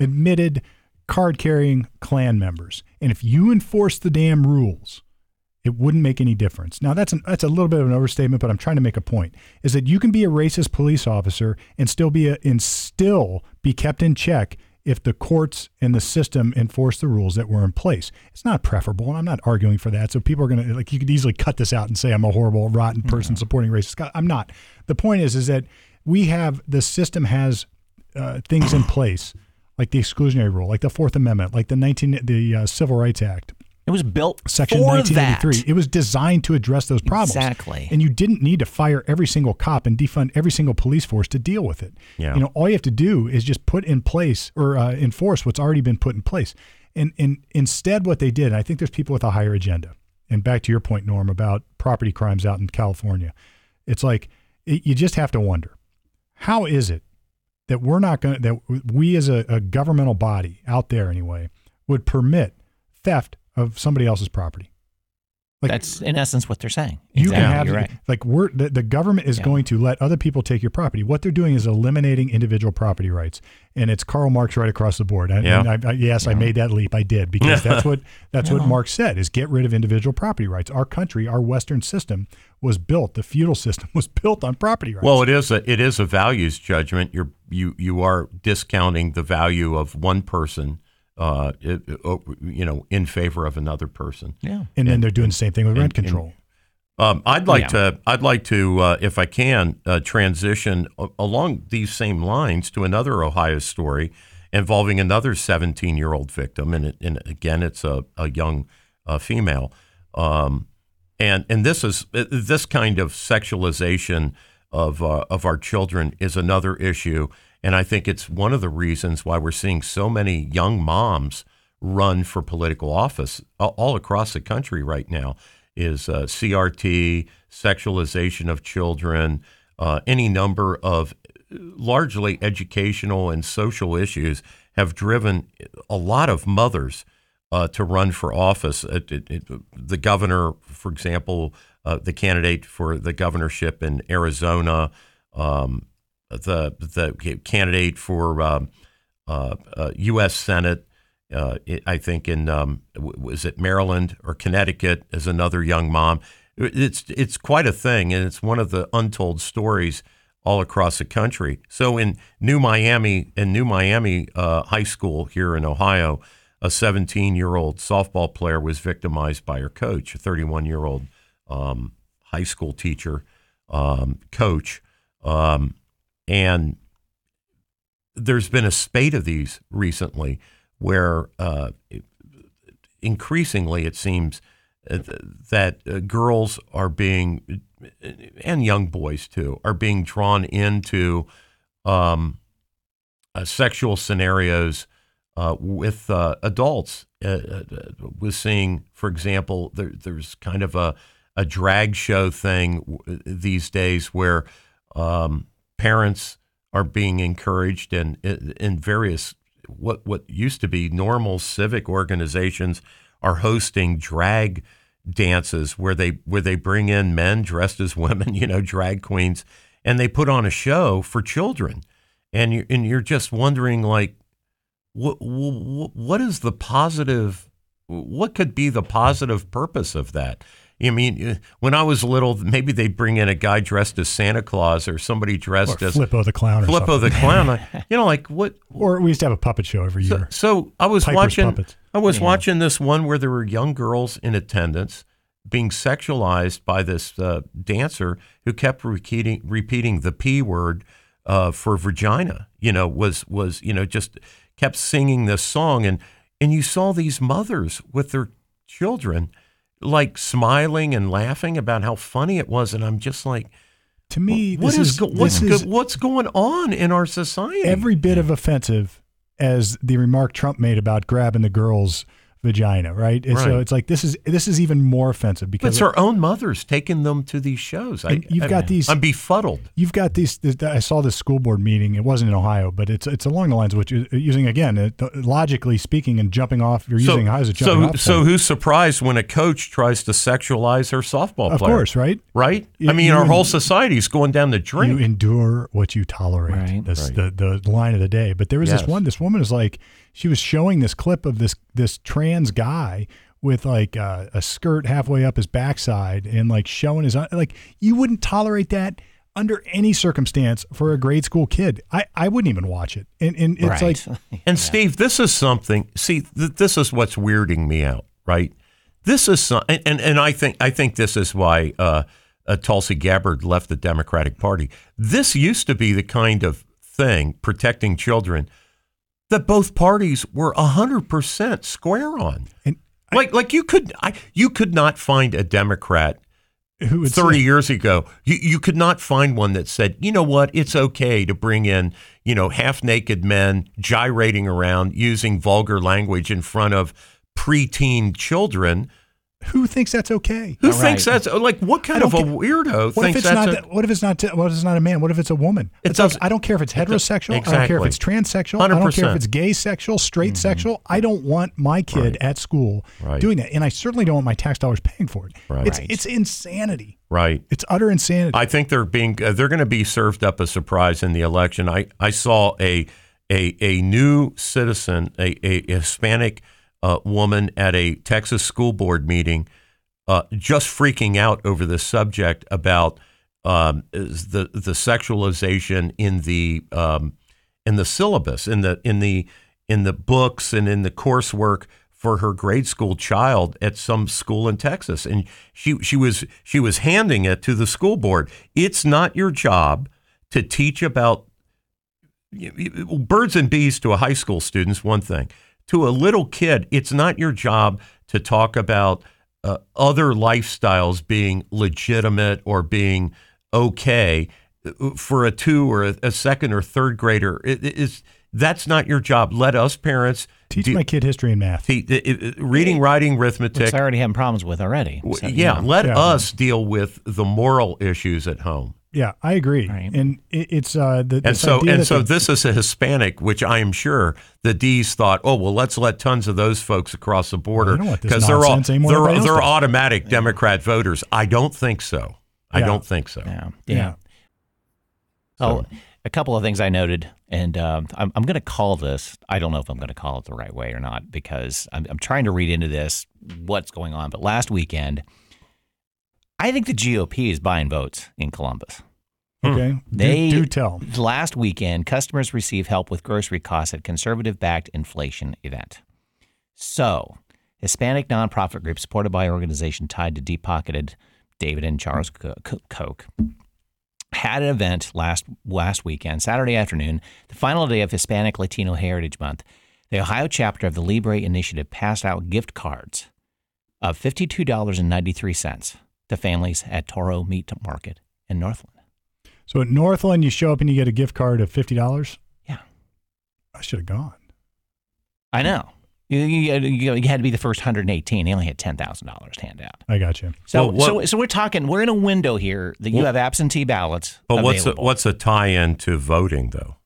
admitted card carrying Klan members, and if you enforce the damn rules, it wouldn't make any difference. Now that's an, that's a little bit of an overstatement, but I'm trying to make a point. Is that you can be a racist police officer and still be a, and still be kept in check if the courts and the system enforce the rules that were in place. It's not preferable, and I'm not arguing for that. So people are going to like you could easily cut this out and say I'm a horrible, rotten person supporting racist. I'm not. The point is, is that we have the system has uh, things in place like the exclusionary rule, like the Fourth Amendment, like the 19 the uh, Civil Rights Act. It was built Section 1983. that. It was designed to address those problems. Exactly. And you didn't need to fire every single cop and defund every single police force to deal with it. Yeah. You know, all you have to do is just put in place or uh, enforce what's already been put in place. And, and instead, what they did, and I think there's people with a higher agenda. And back to your point, Norm, about property crimes out in California, it's like it, you just have to wonder how is it that we're not going that we as a, a governmental body out there anyway, would permit theft of somebody else's property? Like- That's in essence what they're saying. You exactly. can have You're right. like we're the, the government is Yeah. going to let other people take your property. What they're doing is eliminating individual property rights, and it's Karl Marx right across the board. And, Yeah. and I, I, yes, I made that leap. I did because that's what that's what Marx said: is get rid of individual property rights. Our country, our Western system, was built. The feudal system was built on property rights. Well, it is a it is a values judgment. You're you you are discounting the value of one person, uh, it- it- you know, in favor of another person. Yeah. and then they're doing the same thing with rent and- control. Um, I'd like Yeah. to I'd like to uh, if I can uh, transition a- along these same lines to another Ohio story involving another 17 year old victim, and, it, and again, it's a, a young uh, female. Um, and and this is uh, this kind of sexualization of uh, of our children is another issue, and I think it's one of the reasons why we're seeing so many young moms run for political office all- across the country right now. Is uh, CRT, sexualization of children, uh, any number of largely educational and social issues have driven a lot of mothers uh, to run for office. It, it, it, the governor, for example, uh, the candidate for the governorship in Arizona, um, the the candidate for um, uh, uh, U.S. Senate. Uh, I think in um, was it Maryland or Connecticut as another young mom. It's it's quite a thing, and it's one of the untold stories all across the country. So in New Miami, in New Miami uh, High School here in Ohio, a 17 year old softball player was victimized by her coach, a 31 year old um, high school teacher, um, coach, um, and there's been a spate of these recently where uh, increasingly it seems uh, that uh, girls are being and young boys too are being drawn into um, uh, sexual scenarios uh, with adults. Was seeing, for example, there, there's kind of a a drag show thing these days where um, parents are being encouraged and in, various what what used to be normal civic organizations are hosting drag dances where they where they bring in men dressed as women, you know, drag queens, and they put on a show for children, and you and you're just wondering like, what what, what is the positive? What could be the positive purpose of that? I mean, uh, when I was little, maybe they'd bring in a guy dressed as Santa Claus or somebody dressed Or as Flippo the clown, or Flippo something. the clown. I- you know, like what? Or we used to have a puppet show every So, year. so I was Piper's watching. Puppets. I was watching this one where there were young girls in attendance being sexualized by this uh, dancer who kept repeating repeating the p word uh, for vagina. You know, was was you know just kept singing this song, and and you saw these mothers with their children like smiling and laughing about how funny it was, and I'm just like. To me, What this is, is, go- what's is what's going on in our society? every bit of offensive as the remark Trump made about grabbing the girl's vagina, right? And So it's like this is this is even more offensive because It's our own mothers taking them to these shows. I, you've I, got these. I'm befuddled. you've got these. This, I saw this school board meeting. It wasn't in Ohio, but it's it's along the lines of what you're using again, uh, logically speaking, and jumping off. You're using Ohio as a jumping so, off. so who's surprised when a coach tries to sexualize her softball player? of course, right? right? You- I mean, our and- whole society's going down the drain. You endure what you tolerate. Right. That's Right. the the line of the day. But there was Yes. this one. This woman is like, she was showing this clip of this this trans guy with like uh, a skirt halfway up his backside and like showing his like you wouldn't tolerate that under any circumstance for a grade school kid. I I wouldn't even watch it. And and it's right. like and Steve, this is something. See, th- this is what's weirding me out, right? This is some, and, and and I think I think this is why uh, uh, Tulsi Gabbard left the Democratic Party. This used to be the kind of thing protecting children that both parties were hundred percent square on. and Like like you could I, you could not find a Democrat who 30 say, years ago. You, you could not find one that said you know what? It's okay to bring in you know half naked men gyrating around using vulgar language in front of preteen children Who thinks that's okay? Who All thinks right. that's like what kind of a get- weirdo What if it's that's not? a, what if it's not? What if it's not a man? What if it's a woman? It It's like, doesn't- I don't care if it's it does- heterosexual. I don't care if it's transsexual. I don't care if it's gay sexual, straight sexual. I don't want my kid at school Right. doing that, and I certainly don't want my tax dollars paying for it. Right. It's it's insanity. right? It's utter insanity. I think they're being uh, they're going to be served up a surprise in the election. I, I saw a a a new citizen, a, a Hispanic uh, woman at a Texas school board meeting, uh, just freaking out over the subject about um, the the sexualization in the um, in the syllabus in the in the in the books and in the coursework for her grade school child at some school in Texas. And she she was she was handing it to the school board. It's not your job to teach about birds and bees to a high school student's one thing to a little kid it's not your job to talk about uh, other lifestyles being legitimate or being okay for a two or a, a second or third grader it, it is that's not your job let us parents Teach do- my kid history and math. te- it- it- reading writing Which arithmetic I already having problems with already. So, yeah, you know. let Yeah. us deal with the moral issues at home Yeah, I agree. Right. And it, it's uh, the, and this so idea and that so the- this is a Hispanic, which I am sure the D's thought, oh well, let's let tons of those folks across the border I don't want this they're all nonsense anymore they're, they're does. automatic Democrat voters. I don't think so. I Yeah. don't think so. Yeah. yeah. Oh, a couple of things I noted, and um, I'm, I'm going to call this. I don't know if I'm going to call it the right way or not because I'm, I'm trying to read into this what's going on. But last weekend, I think the GOP is buying votes in Columbus. Hmm. Okay. Do- They do, tell. Last weekend, customers received help with grocery costs at conservative-backed inflation event. So, Hispanic nonprofit group supported by an organization tied to deep-pocketed David and Charles Co- Co- Koch had an event last last weekend, Saturday afternoon, the final day of Hispanic Latino Heritage Month. The Ohio chapter of the Libre Initiative passed out gift cards of fifty-two dollars and ninety-three cents to families at Toro Meat Market in Northland. So at Northland, you show up and you get a gift card of fifty dollars. Yeah. I should have gone. I know. You, you, you you had to be the first 118. They only had ten thousand dollars to hand out. I got you. So, Well, what- so, so we're talking. We're in a window here that you Well- have absentee ballots. But what's a, what's a tie-in to voting though?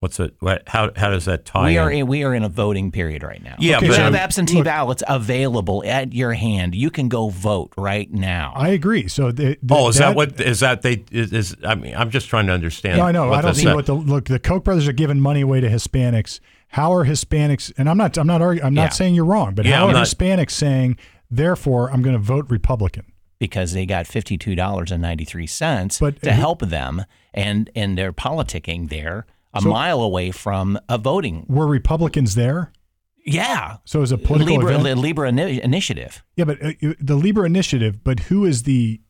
What's it? What, how how does that tie we in? are in, we are in a voting period right now. Yeah, Okay, but so- have absentee look- ballots available at your hand. You can go vote right now. I agree. So the, the, oh, is that, what is that? They is, is I mean, I'm just trying to understand. No, I know. I don't see set- what the look. The Koch brothers are giving money away to Hispanics. How are Hispanics? And I'm not. I'm not. Argu- I'm not Yeah. saying you're wrong. But Yeah, how I'm are not- Hispanics saying? Therefore, I'm going to vote Republican. because they got fifty-two dollars and ninety-three cents to help them, and and they're politicking there a So- mile away from a voting. Were Republicans there? Yeah, So is a political Libre, event. the Libre ini- initiative. Yeah, but uh, the Libre Initiative. But who is the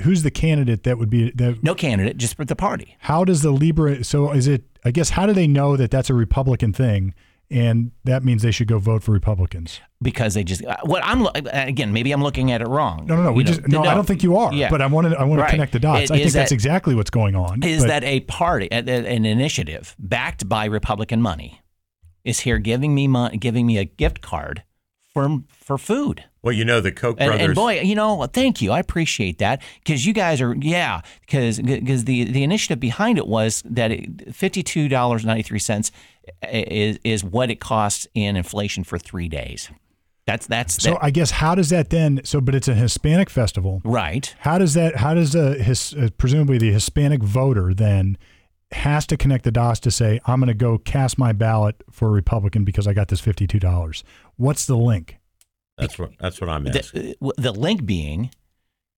who's the candidate that would be that? No candidate, just for the party. How does the Libre? So is it? I guess how do they know that that's a Republican thing, and that means they should go vote for Republicans? because they just uh, what I'm again maybe I'm looking at it wrong. No, no, no. We just no, I don't think you are. Yeah. But I want to. I want Right. to connect the dots. It- I think is that's exactly what's going on. is but- that a party an initiative backed by Republican money is here giving me giving me a gift card for for food. Well, you know, the Koch brothers. and boy, you know, thank you. I appreciate that because you guys are, yeah, because because the the initiative behind it was that fifty two dollars ninety three cents is is what it costs in inflation for three days. That's that's so. that- I guess how does that then? So, but it's a Hispanic festival. right. How does that? How does a his, uh, presumably the Hispanic voter then has to connect the dots to say I'm going to go cast my ballot for a Republican because I got this fifty two dollars? What's the link? That's what that's what I'm asking. The, the link being,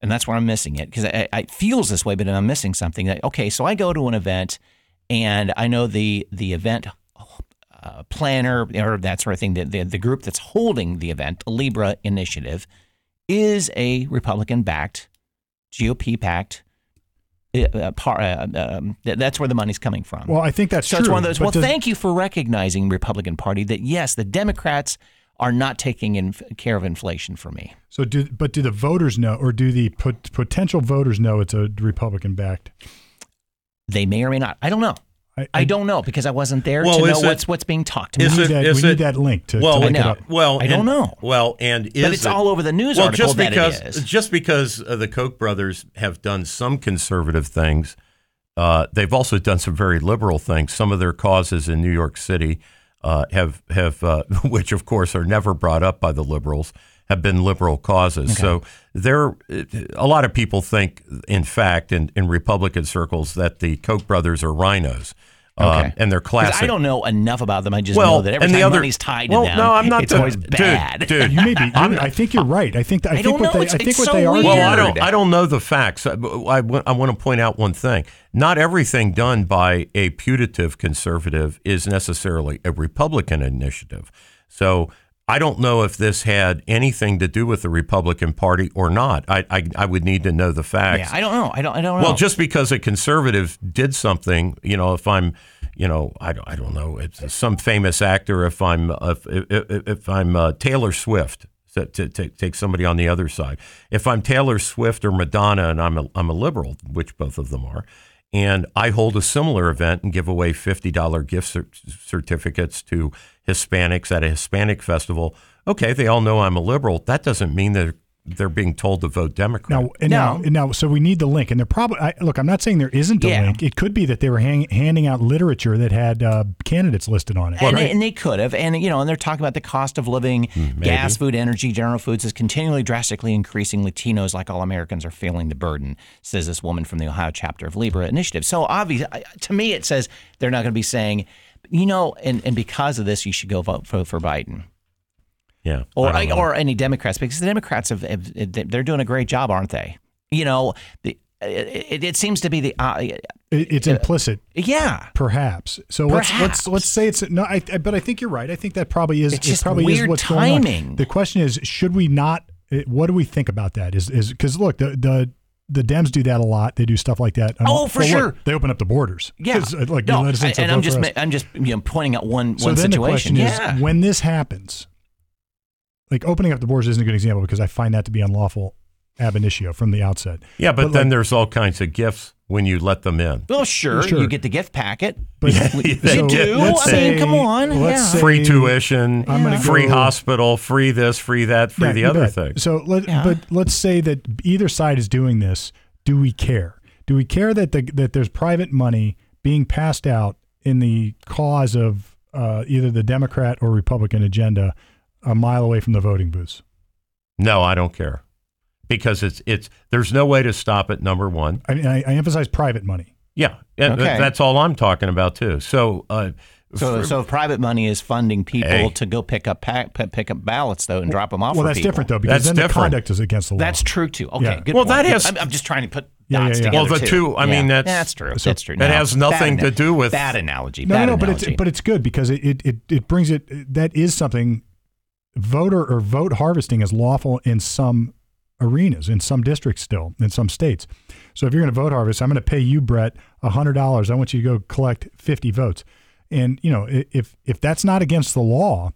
and that's where I'm missing it because I, I it feels this way, but I'm missing something. That okay, so I go to an event, and I know the the event uh, planner or that sort of thing. The, the the group that's holding the event, the Libre Initiative, is a Republican backed, GOP backed. Uh, par, uh, um, th- that's where the money's coming from. Well, I think that's So true. it's one of those. Well, does- thank you for recognizing Republican Party that yes, the Democrats are not taking in care of inflation for me. So, do but do the voters know, or do the pot- potential voters know it's a Republican backed? They may or may not. I don't know. I, I don't know because I wasn't there Well, to know it- what's what's being talked about. we it- need, that, is we it- that link to, well, to look I it up. Well, I don't and- know. Well, and is it's it- all over the news well, article just that it because just because uh, the Koch brothers have done some conservative things, uh, they've also done some very liberal things. Some of their causes in New York City uh, have have, uh, which of course are never brought up by the liberals, have been liberal causes. So there, a lot of people think, in fact, in, in Republican circles, that the Koch brothers are RINOs. Uh, and they're classic. I don't know enough about them. I just well, know that every and time the other, money's tied well, to them, no, I'm not it's the- always dude, bad. dude. You may be. you- I think you're right. I think. I, I think don't what know. they. It's- I think it's what so they are. weird. Well, I don't. I don't know the facts. I, I, I want to point out one thing. Not everything done by a putative conservative is necessarily a Republican initiative. So I don't know if this had anything to do with the Republican Party or not. I I, I would need to know the facts. yeah, I don't know. I don't. I don't know. Well, just because a conservative did something, you know, if I'm, you know, I don't, I don't know, it's some famous actor. If I'm, if, if, if I'm uh, Taylor Swift, to, to, to take somebody on the other side. If I'm Taylor Swift or Madonna, and I'm a, I'm a liberal, which both of them are, and I hold a similar event and give away fifty dollar gift cer- certificates to Hispanics at a Hispanic festival. Okay, they all know I'm a liberal. That doesn't mean that they're being told to vote Democrat. Now, and No. now, and now, so we need the link, and they're probably. I, look, I'm not saying there isn't a Yeah. link. It could be that they were hang, handing out literature that had uh, candidates listed on it. and, right? and they could have, and you know, and they're talking about the cost of living, gas, food, energy. General Foods is continually drastically increasing. Latinos, like all Americans, are feeling the burden, says this woman from the Ohio chapter of Libre Initiative. So obvious to me, it says they're not going to be saying, you know, and, and because of this, you should go vote for, for Biden yeah, or I or any Democrats because the Democrats have, have they're doing a great job, aren't they? You know, the it, it seems to be the uh, It- it's implicit, yeah. perhaps. So let's let's let's say it's no. I, I- but I think you're right. I think that probably is. It's it probably weird is what's going on. The question is, should we not? eh, What do we think about that? Is is because look, the the the Dems do that a lot. They do stuff like that. Um, Oh, for well, look, sure. they open up the borders. Yeah, 'Cause, uh, like no, United States and I'm just for ma- us. I'm just you know pointing out one So one then situation. the question yeah, is, when this happens, like opening up the borders isn't a good example because I find that to be unlawful ab initio from the outset. Yeah, but, But, then like- there's all kinds of gifts when you let them in. well, sure, Sure. you get the gift packet. But they You do? let's I mean, come on, yeah. say- Free tuition, I'm gonna free go- hospital, free this, free that, free Yeah, the other bet. thing. So let Yeah. but let's say that either side is doing this. Do we care? Do we care that the that there's private money being passed out in the cause of uh, either the Democrat or Republican agenda a mile away from the voting booths? No, I don't care because it's it's there's no way to stop it. Number one, I mean, I, I emphasize private money. yeah, and Okay. that's all I'm talking about too. So, uh, So, for- so private money is funding people Hey. to go pick up pack, pick up ballots though and drop them off. Well, for that's people. different though because That's then the conduct is against the law. That's true too. Okay, Yeah. good. Well, point. that has- I'm, I'm just trying to put Yeah, dots yeah, yeah. together Well, the too. two- I mean, that's- that's true. so- that's true. It No, has nothing to do with- bad analogy. no, bad no, no, but it's but it's good because it, it it it brings it. That is something. Voter or vote harvesting is lawful in some arenas, in some districts still, in some states. So if you're going to vote harvest, I'm going to pay you, Brett, hundred dollars. I want you to go collect 50 votes. And you know, if if that's not against the law,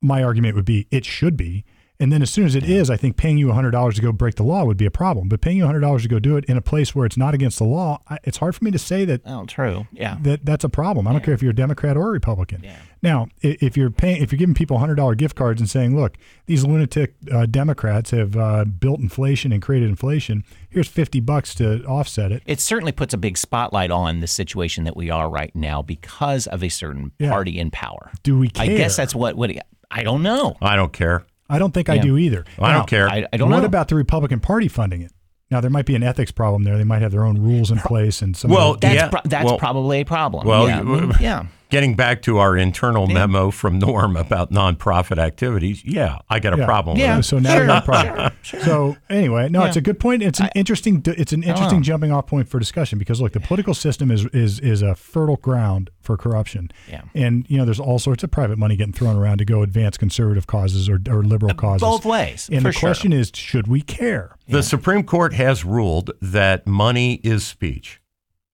my argument would be it should be. And then as soon as it is, I think paying you hundred dollars to go break the law would be a problem. But paying you hundred dollars to go do it in a place where it's not against the law, I, it's hard for me to say that oh, true. Yeah. that that's a problem. I don't care if you're a Democrat or a Republican. Yeah. Now, if you're paying, if you're giving people hundred dollar gift cards and saying, "Look, these lunatic uh, Democrats have uh, built inflation and created inflation. Here's fifty bucks to offset it." It certainly puts a big spotlight on the situation that we are right now because of a certain Yeah. party in power. Do we care? I guess that's what. What I don't know. I don't care. I don't think I do either. I Now, don't care. I, I don't what know. about the Republican Party funding it? Now there might be an ethics problem there. They might have their own rules in place and some. Well, of the, that's Yeah, pro- that's well- probably a problem. well, yeah. you- yeah. Getting back to our internal memo from Norm about nonprofit activities, yeah, I got a Yeah. problem Yeah. with it. So now Sure. you got a problem. So anyway, no, it's a good point. It's an interesting. It's an interesting jumping off point for discussion because look, the political system is is is a fertile ground for corruption. Yeah. And you know, there's all sorts of private money getting thrown around to go advance conservative causes or, or liberal uh, causes. Both ways. And for the question is, should we care? The Supreme Court has ruled that money is speech.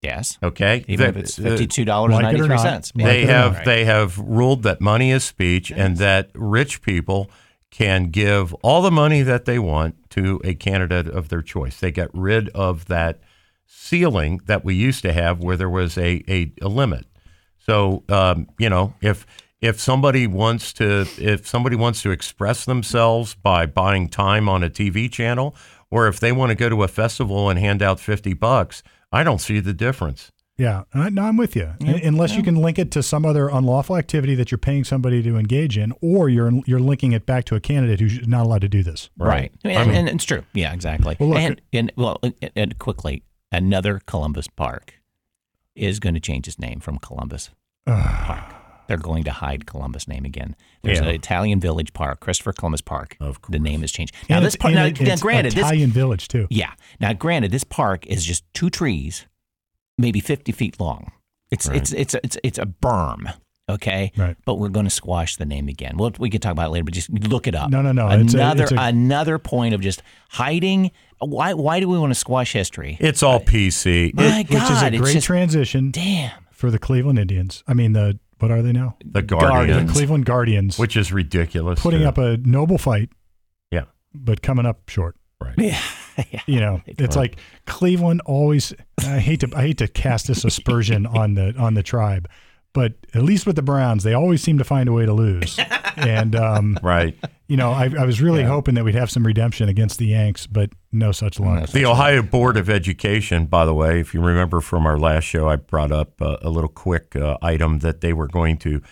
Sure. Yes. Okay, Even That- if it's fifty-two dollars like and it or ninety-three not. cents. Like they it have not. they have ruled that money is speech and that rich people can give all the money that they want to a candidate of their choice. They get rid of that ceiling that we used to have where there was a, a, a limit. So um, you know, if if somebody wants to if somebody wants to express themselves by buying time on a TV channel, or if they want to go to a festival and hand out fifty bucks, I don't see the difference. Yeah, uh, no, I'm with you. Unless you can link it to some other unlawful activity that you're paying somebody to engage in, or you're you're linking it back to a candidate who's not allowed to do this. Right. And, and it's true. Yeah, exactly. Well, look- and, and well, and- and quickly, another Columbus Park is going to change its name from Columbus Park. They're going to hide Columbus name again. There's Yeah. an Italian Village Park, Christopher Columbus Park. Of course. The name has changed. Now And this park. Now, now it's granted, this Italian village too. yeah. Now, granted, this park is just two trees, maybe 50 feet long. It's it's it's it's it's a berm. Okay. Right. But we're going to squash the name again. Well, we can talk about it later, but just look it up. No, no, no. It's a- Another it's a- another point of just hiding. Why why do we want to squash history? It's all PC. It- My Which is a God, it's great just transition damn. for the Cleveland Indians. I mean, the what are they now? the Guardians. Guardians, The Cleveland Guardians, which is ridiculous. putting too. up a noble fight, yeah, but coming up short. right. Yeah. yeah. You know, it's like Cleveland always. I hate to I hate to cast this aspersion on the on the tribe, but at least with the Browns, they always seem to find a way to lose. And um, Right. you know, I, I was really hoping that we'd have some redemption against the Yanks, but no such luck. The Ohio Board of Education, by the way, if you remember from our last show, I brought up uh, a little quick uh, item that they were going to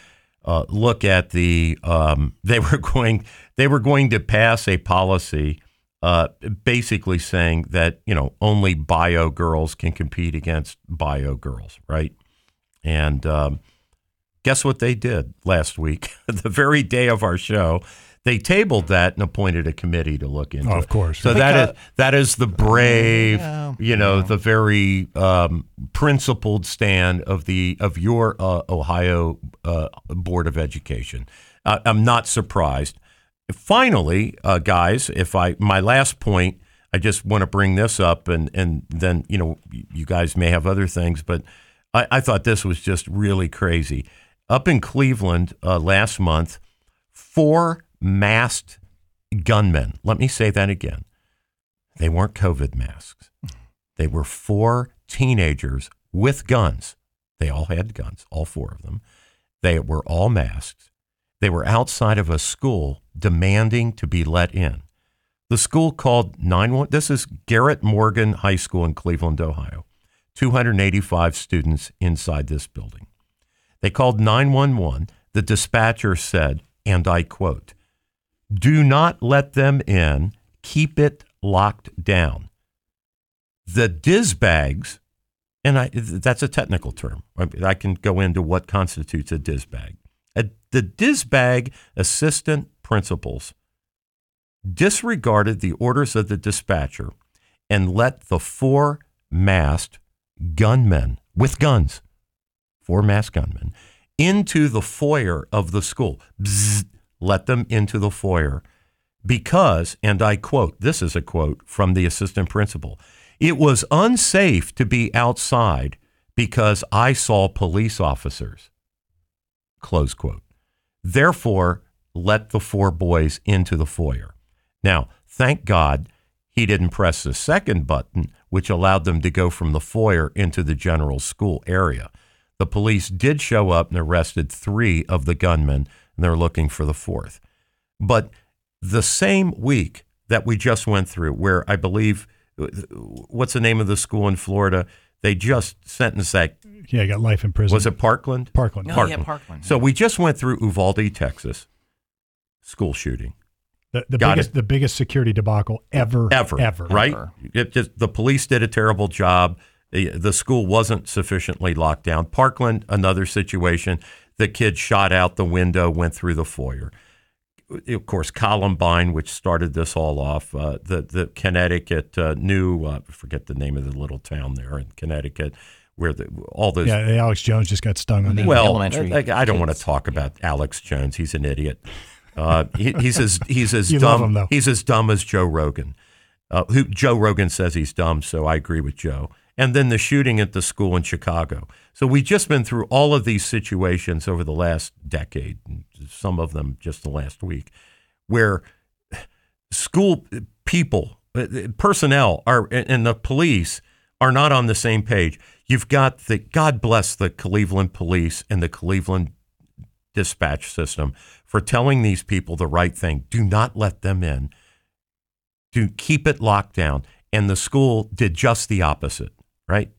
uh, look at the. Um, they were going. They were going to pass a policy, uh, basically saying that you know only bio girls can compete against bio girls, right? And um, guess what they did last week? the very day of our show, they tabled that and appointed a committee to look into Oh, it. of course. So that is that is the brave, Yeah, you know, the very um, principled stand of the of your uh, Ohio uh, Board of Education. Uh, I'm not surprised. Finally, uh, guys, if I my last point, I just want to bring this up, and and then you know you guys may have other things, but I, I thought this was just really crazy. Up in Cleveland uh, last month, four masked gunmen. Let me say that again. They weren't COVID masks. They were four teenagers with guns. They all had guns, all four of them. They were all masked. They were outside of a school demanding to be let in. The school called 911. This is Garrett Morgan High School in Cleveland, Ohio. 285 students inside this building. They called 911. The dispatcher said, and I quote, do not let them in. Keep it locked down. The diz bags, and I, that's a technical term. I, can go into what constitutes a diz bag. A, the diz bag assistant principals disregarded the orders of the dispatcher and let the four masked gunmen with guns, four masked gunmen, into the foyer of the school. Let them into the foyer because, and I quote, this is a quote from the assistant principal, it was unsafe to be outside because I saw police officers. Close quote. Therefore, let the four boys into the foyer. Now, thank God he didn't press the second button, which allowed them to go from the foyer into the general school area. The police did show up and arrested three of the gunmen, and they're looking for the fourth. But the same week that we just went through, where I believe, what's the name of the school in Florida? They just sentenced that. Yeah, I got life in prison. Was it Parkland? Parkland? Oh, yeah, Parkland. So we just went through Uvalde, Texas, school shooting. The, the biggest it. the biggest security debacle ever, ever, ever. right? Ever. It just the police did a terrible job. The, the school wasn't sufficiently locked down. Parkland, another situation. The kid shot out the window, went through the foyer. Of course, Columbine, which started this all off. Uh, the the Connecticut uh, new, uh, forget the name of the little town there in Connecticut, where the, all those Yeah, Alex Jones just got stung on that. well, elementary I, I don't want to talk about Alex Jones. He's an idiot. Uh, he, he's as he's as You dumb. love him. He's as dumb as Joe Rogan. Uh, who Joe Rogan says he's dumb, so I agree with Joe. And then the shooting at the school in Chicago. So we've just been through all of these situations over the last decade, some of them just the last week, where school people, uh, personnel are and the police are not on the same page. You've got the God bless the Cleveland police and the Cleveland dispatch system for telling these people the right thing. Do not let them in. Do keep it locked down. And the school did just the opposite, right?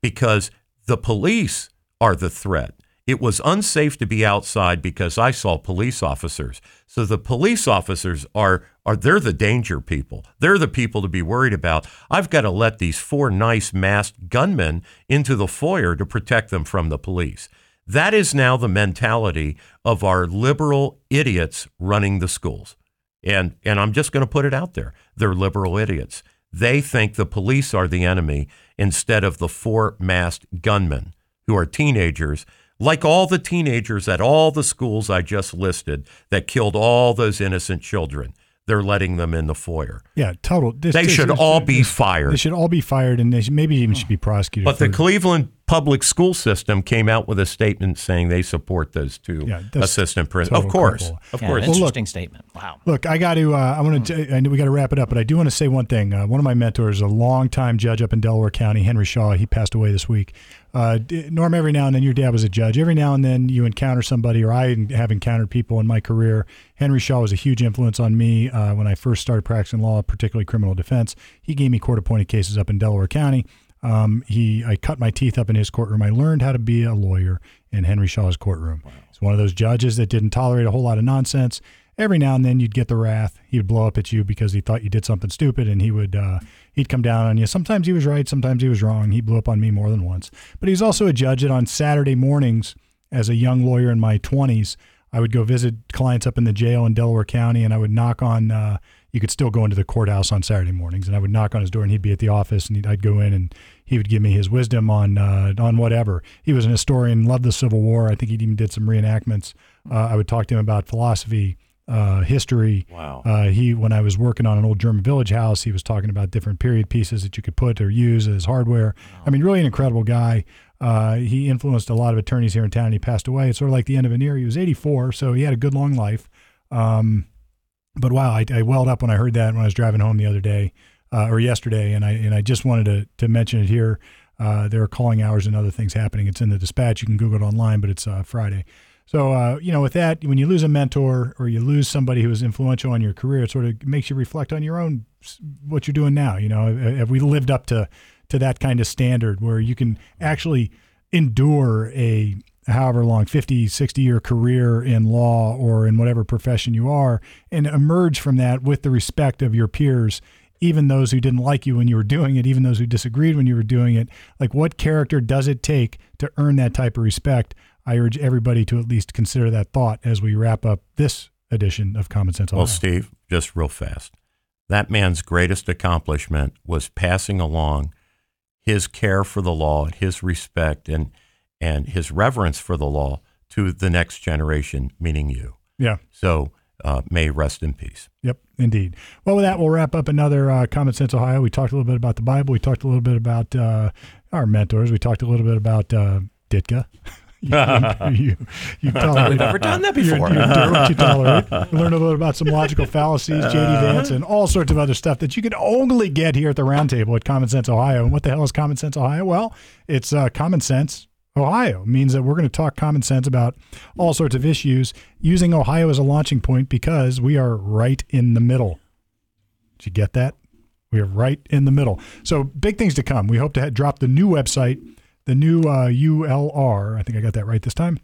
Because the police are the threat. It was unsafe to be outside because I saw police officers. So the police officers are are they're the danger people. They're the people to be worried about. I've got to let these four nice masked gunmen into the foyer to protect them from the police. That is now the mentality of our liberal idiots running the schools. And and I'm just going to put it out there. They're liberal idiots. They think the police are the enemy instead of the four masked gunmen who are teenagers like all the teenagers at all the schools I just listed that killed all those innocent children. They're letting them in the foyer. Yeah, total. This, They this should is- all be fired. They should all be fired, and they should, maybe even should be prosecuted. But the for- Cleveland public school system came out with a statement saying they support those two Yeah, assistant principals. Of course, cripple. of Yeah, course. an Well, look- interesting statement. Wow. Look, I got to. Uh, I want to. I know we got to wrap it up, but I do want to say one thing. Uh, one of my mentors, a longtime judge up in Delaware County, Henry Shaw. He passed away this week. Uh, Norm, every now and then, your dad was a judge. Every now and then, you encounter somebody, or I have encountered people in my career. Henry Shaw was a huge influence on me uh, when I first started practicing law, particularly criminal defense. He gave me court-appointed cases up in Delaware County. Um, he, I cut my teeth up in his courtroom. I learned how to be a lawyer in Henry Shaw's courtroom. He's one of those judges that didn't tolerate a whole lot of nonsense. Every now and then, you'd get the wrath. He would blow up at you because he thought you did something stupid, and he would uh, he'd come down on you. Sometimes he was right, sometimes he was wrong. He blew up on me more than once. But he's also a judge And on Saturday mornings, as a young lawyer in my twenties, I would go visit clients up in the jail in Delaware County, and I would knock on. Uh, you could still go into the courthouse on Saturday mornings, and I would knock on his door, and he'd be at the office, and I'd go in, and he would give me his wisdom on uh, on whatever. He was an historian, loved the Civil War. I think he even did some reenactments. Uh, I would talk to him about philosophy, uh, history. Wow. Uh, he, when I was working on an old German village house, he was talking about different period pieces that you could put or use as hardware. I mean, really an incredible guy. Uh, he influenced a lot of attorneys here in town. And he passed away. It's sort of like the end of an era. He was 84, so he had a good long life. Um, but wow, I, I welled up when I heard that when I was driving home the other day uh, or yesterday, and I and I just wanted to to mention it here. Uh, there are calling hours and other things happening. It's in the dispatch. You can Google it online, but it's uh, Friday. So uh, you know, with that, when you lose a mentor or you lose somebody who was influential in your career, it sort of makes you reflect on your own what you're doing now. You know, have we lived up to to that kind of standard where you can actually endure a however long 50 60 year career in law or in whatever profession you are and emerge from that with the respect of your peers even those who didn't like you when you were doing it even those who disagreed when you were doing it like what character does it take to earn that type of respect i urge everybody to at least consider that thought as we wrap up this edition of common sense Well, Ohio. Steve, just real fast. That man's greatest accomplishment was passing along his care for the law, his respect, and and his reverence for the law to the next generation, meaning you. yeah So uh, may rest in peace. Yep, indeed. Well, with that, we'll wrap up another uh, Common Sense Ohio. We talked a little bit about the Bible. We talked a little bit about uh, our mentors. We talked a little bit about uh, Ditka. you, you, you tolerate, We've never done that before. You, what you tolerate. We learned a little about some logical fallacies, JD Vance, and all sorts of other stuff that you can only get here at the roundtable at Common Sense Ohio. And what the hell is Common Sense Ohio? Well, it's uh, common sense Ohio It means that we're going to talk common sense about all sorts of issues using Ohio as a launching point because we are right in the middle. Did you get that? We are right in the middle. So big things to come. We hope to drop the new website, the new uh, ULR. I think I got that right this time.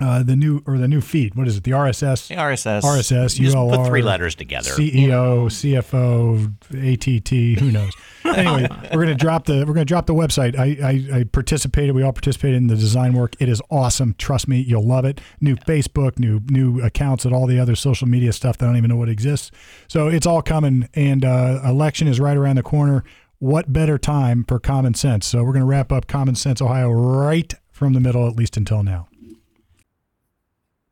Uh, the new or the new feed. What is it? The RSS. The RSS. RSS, you just ULR, put three letters together. CEO, CFO, ATT, who knows? anyway, we're gonna drop the we're gonna drop the website. I, I I participated. We all participated in the design work. It is awesome. Trust me, you'll love it. New Facebook, new new accounts, and all the other social media stuff that I don't even know what exists. So it's all coming, and uh, election is right around the corner. What better time for common sense? So we're gonna wrap up Common Sense Ohio right from the middle, at least until now.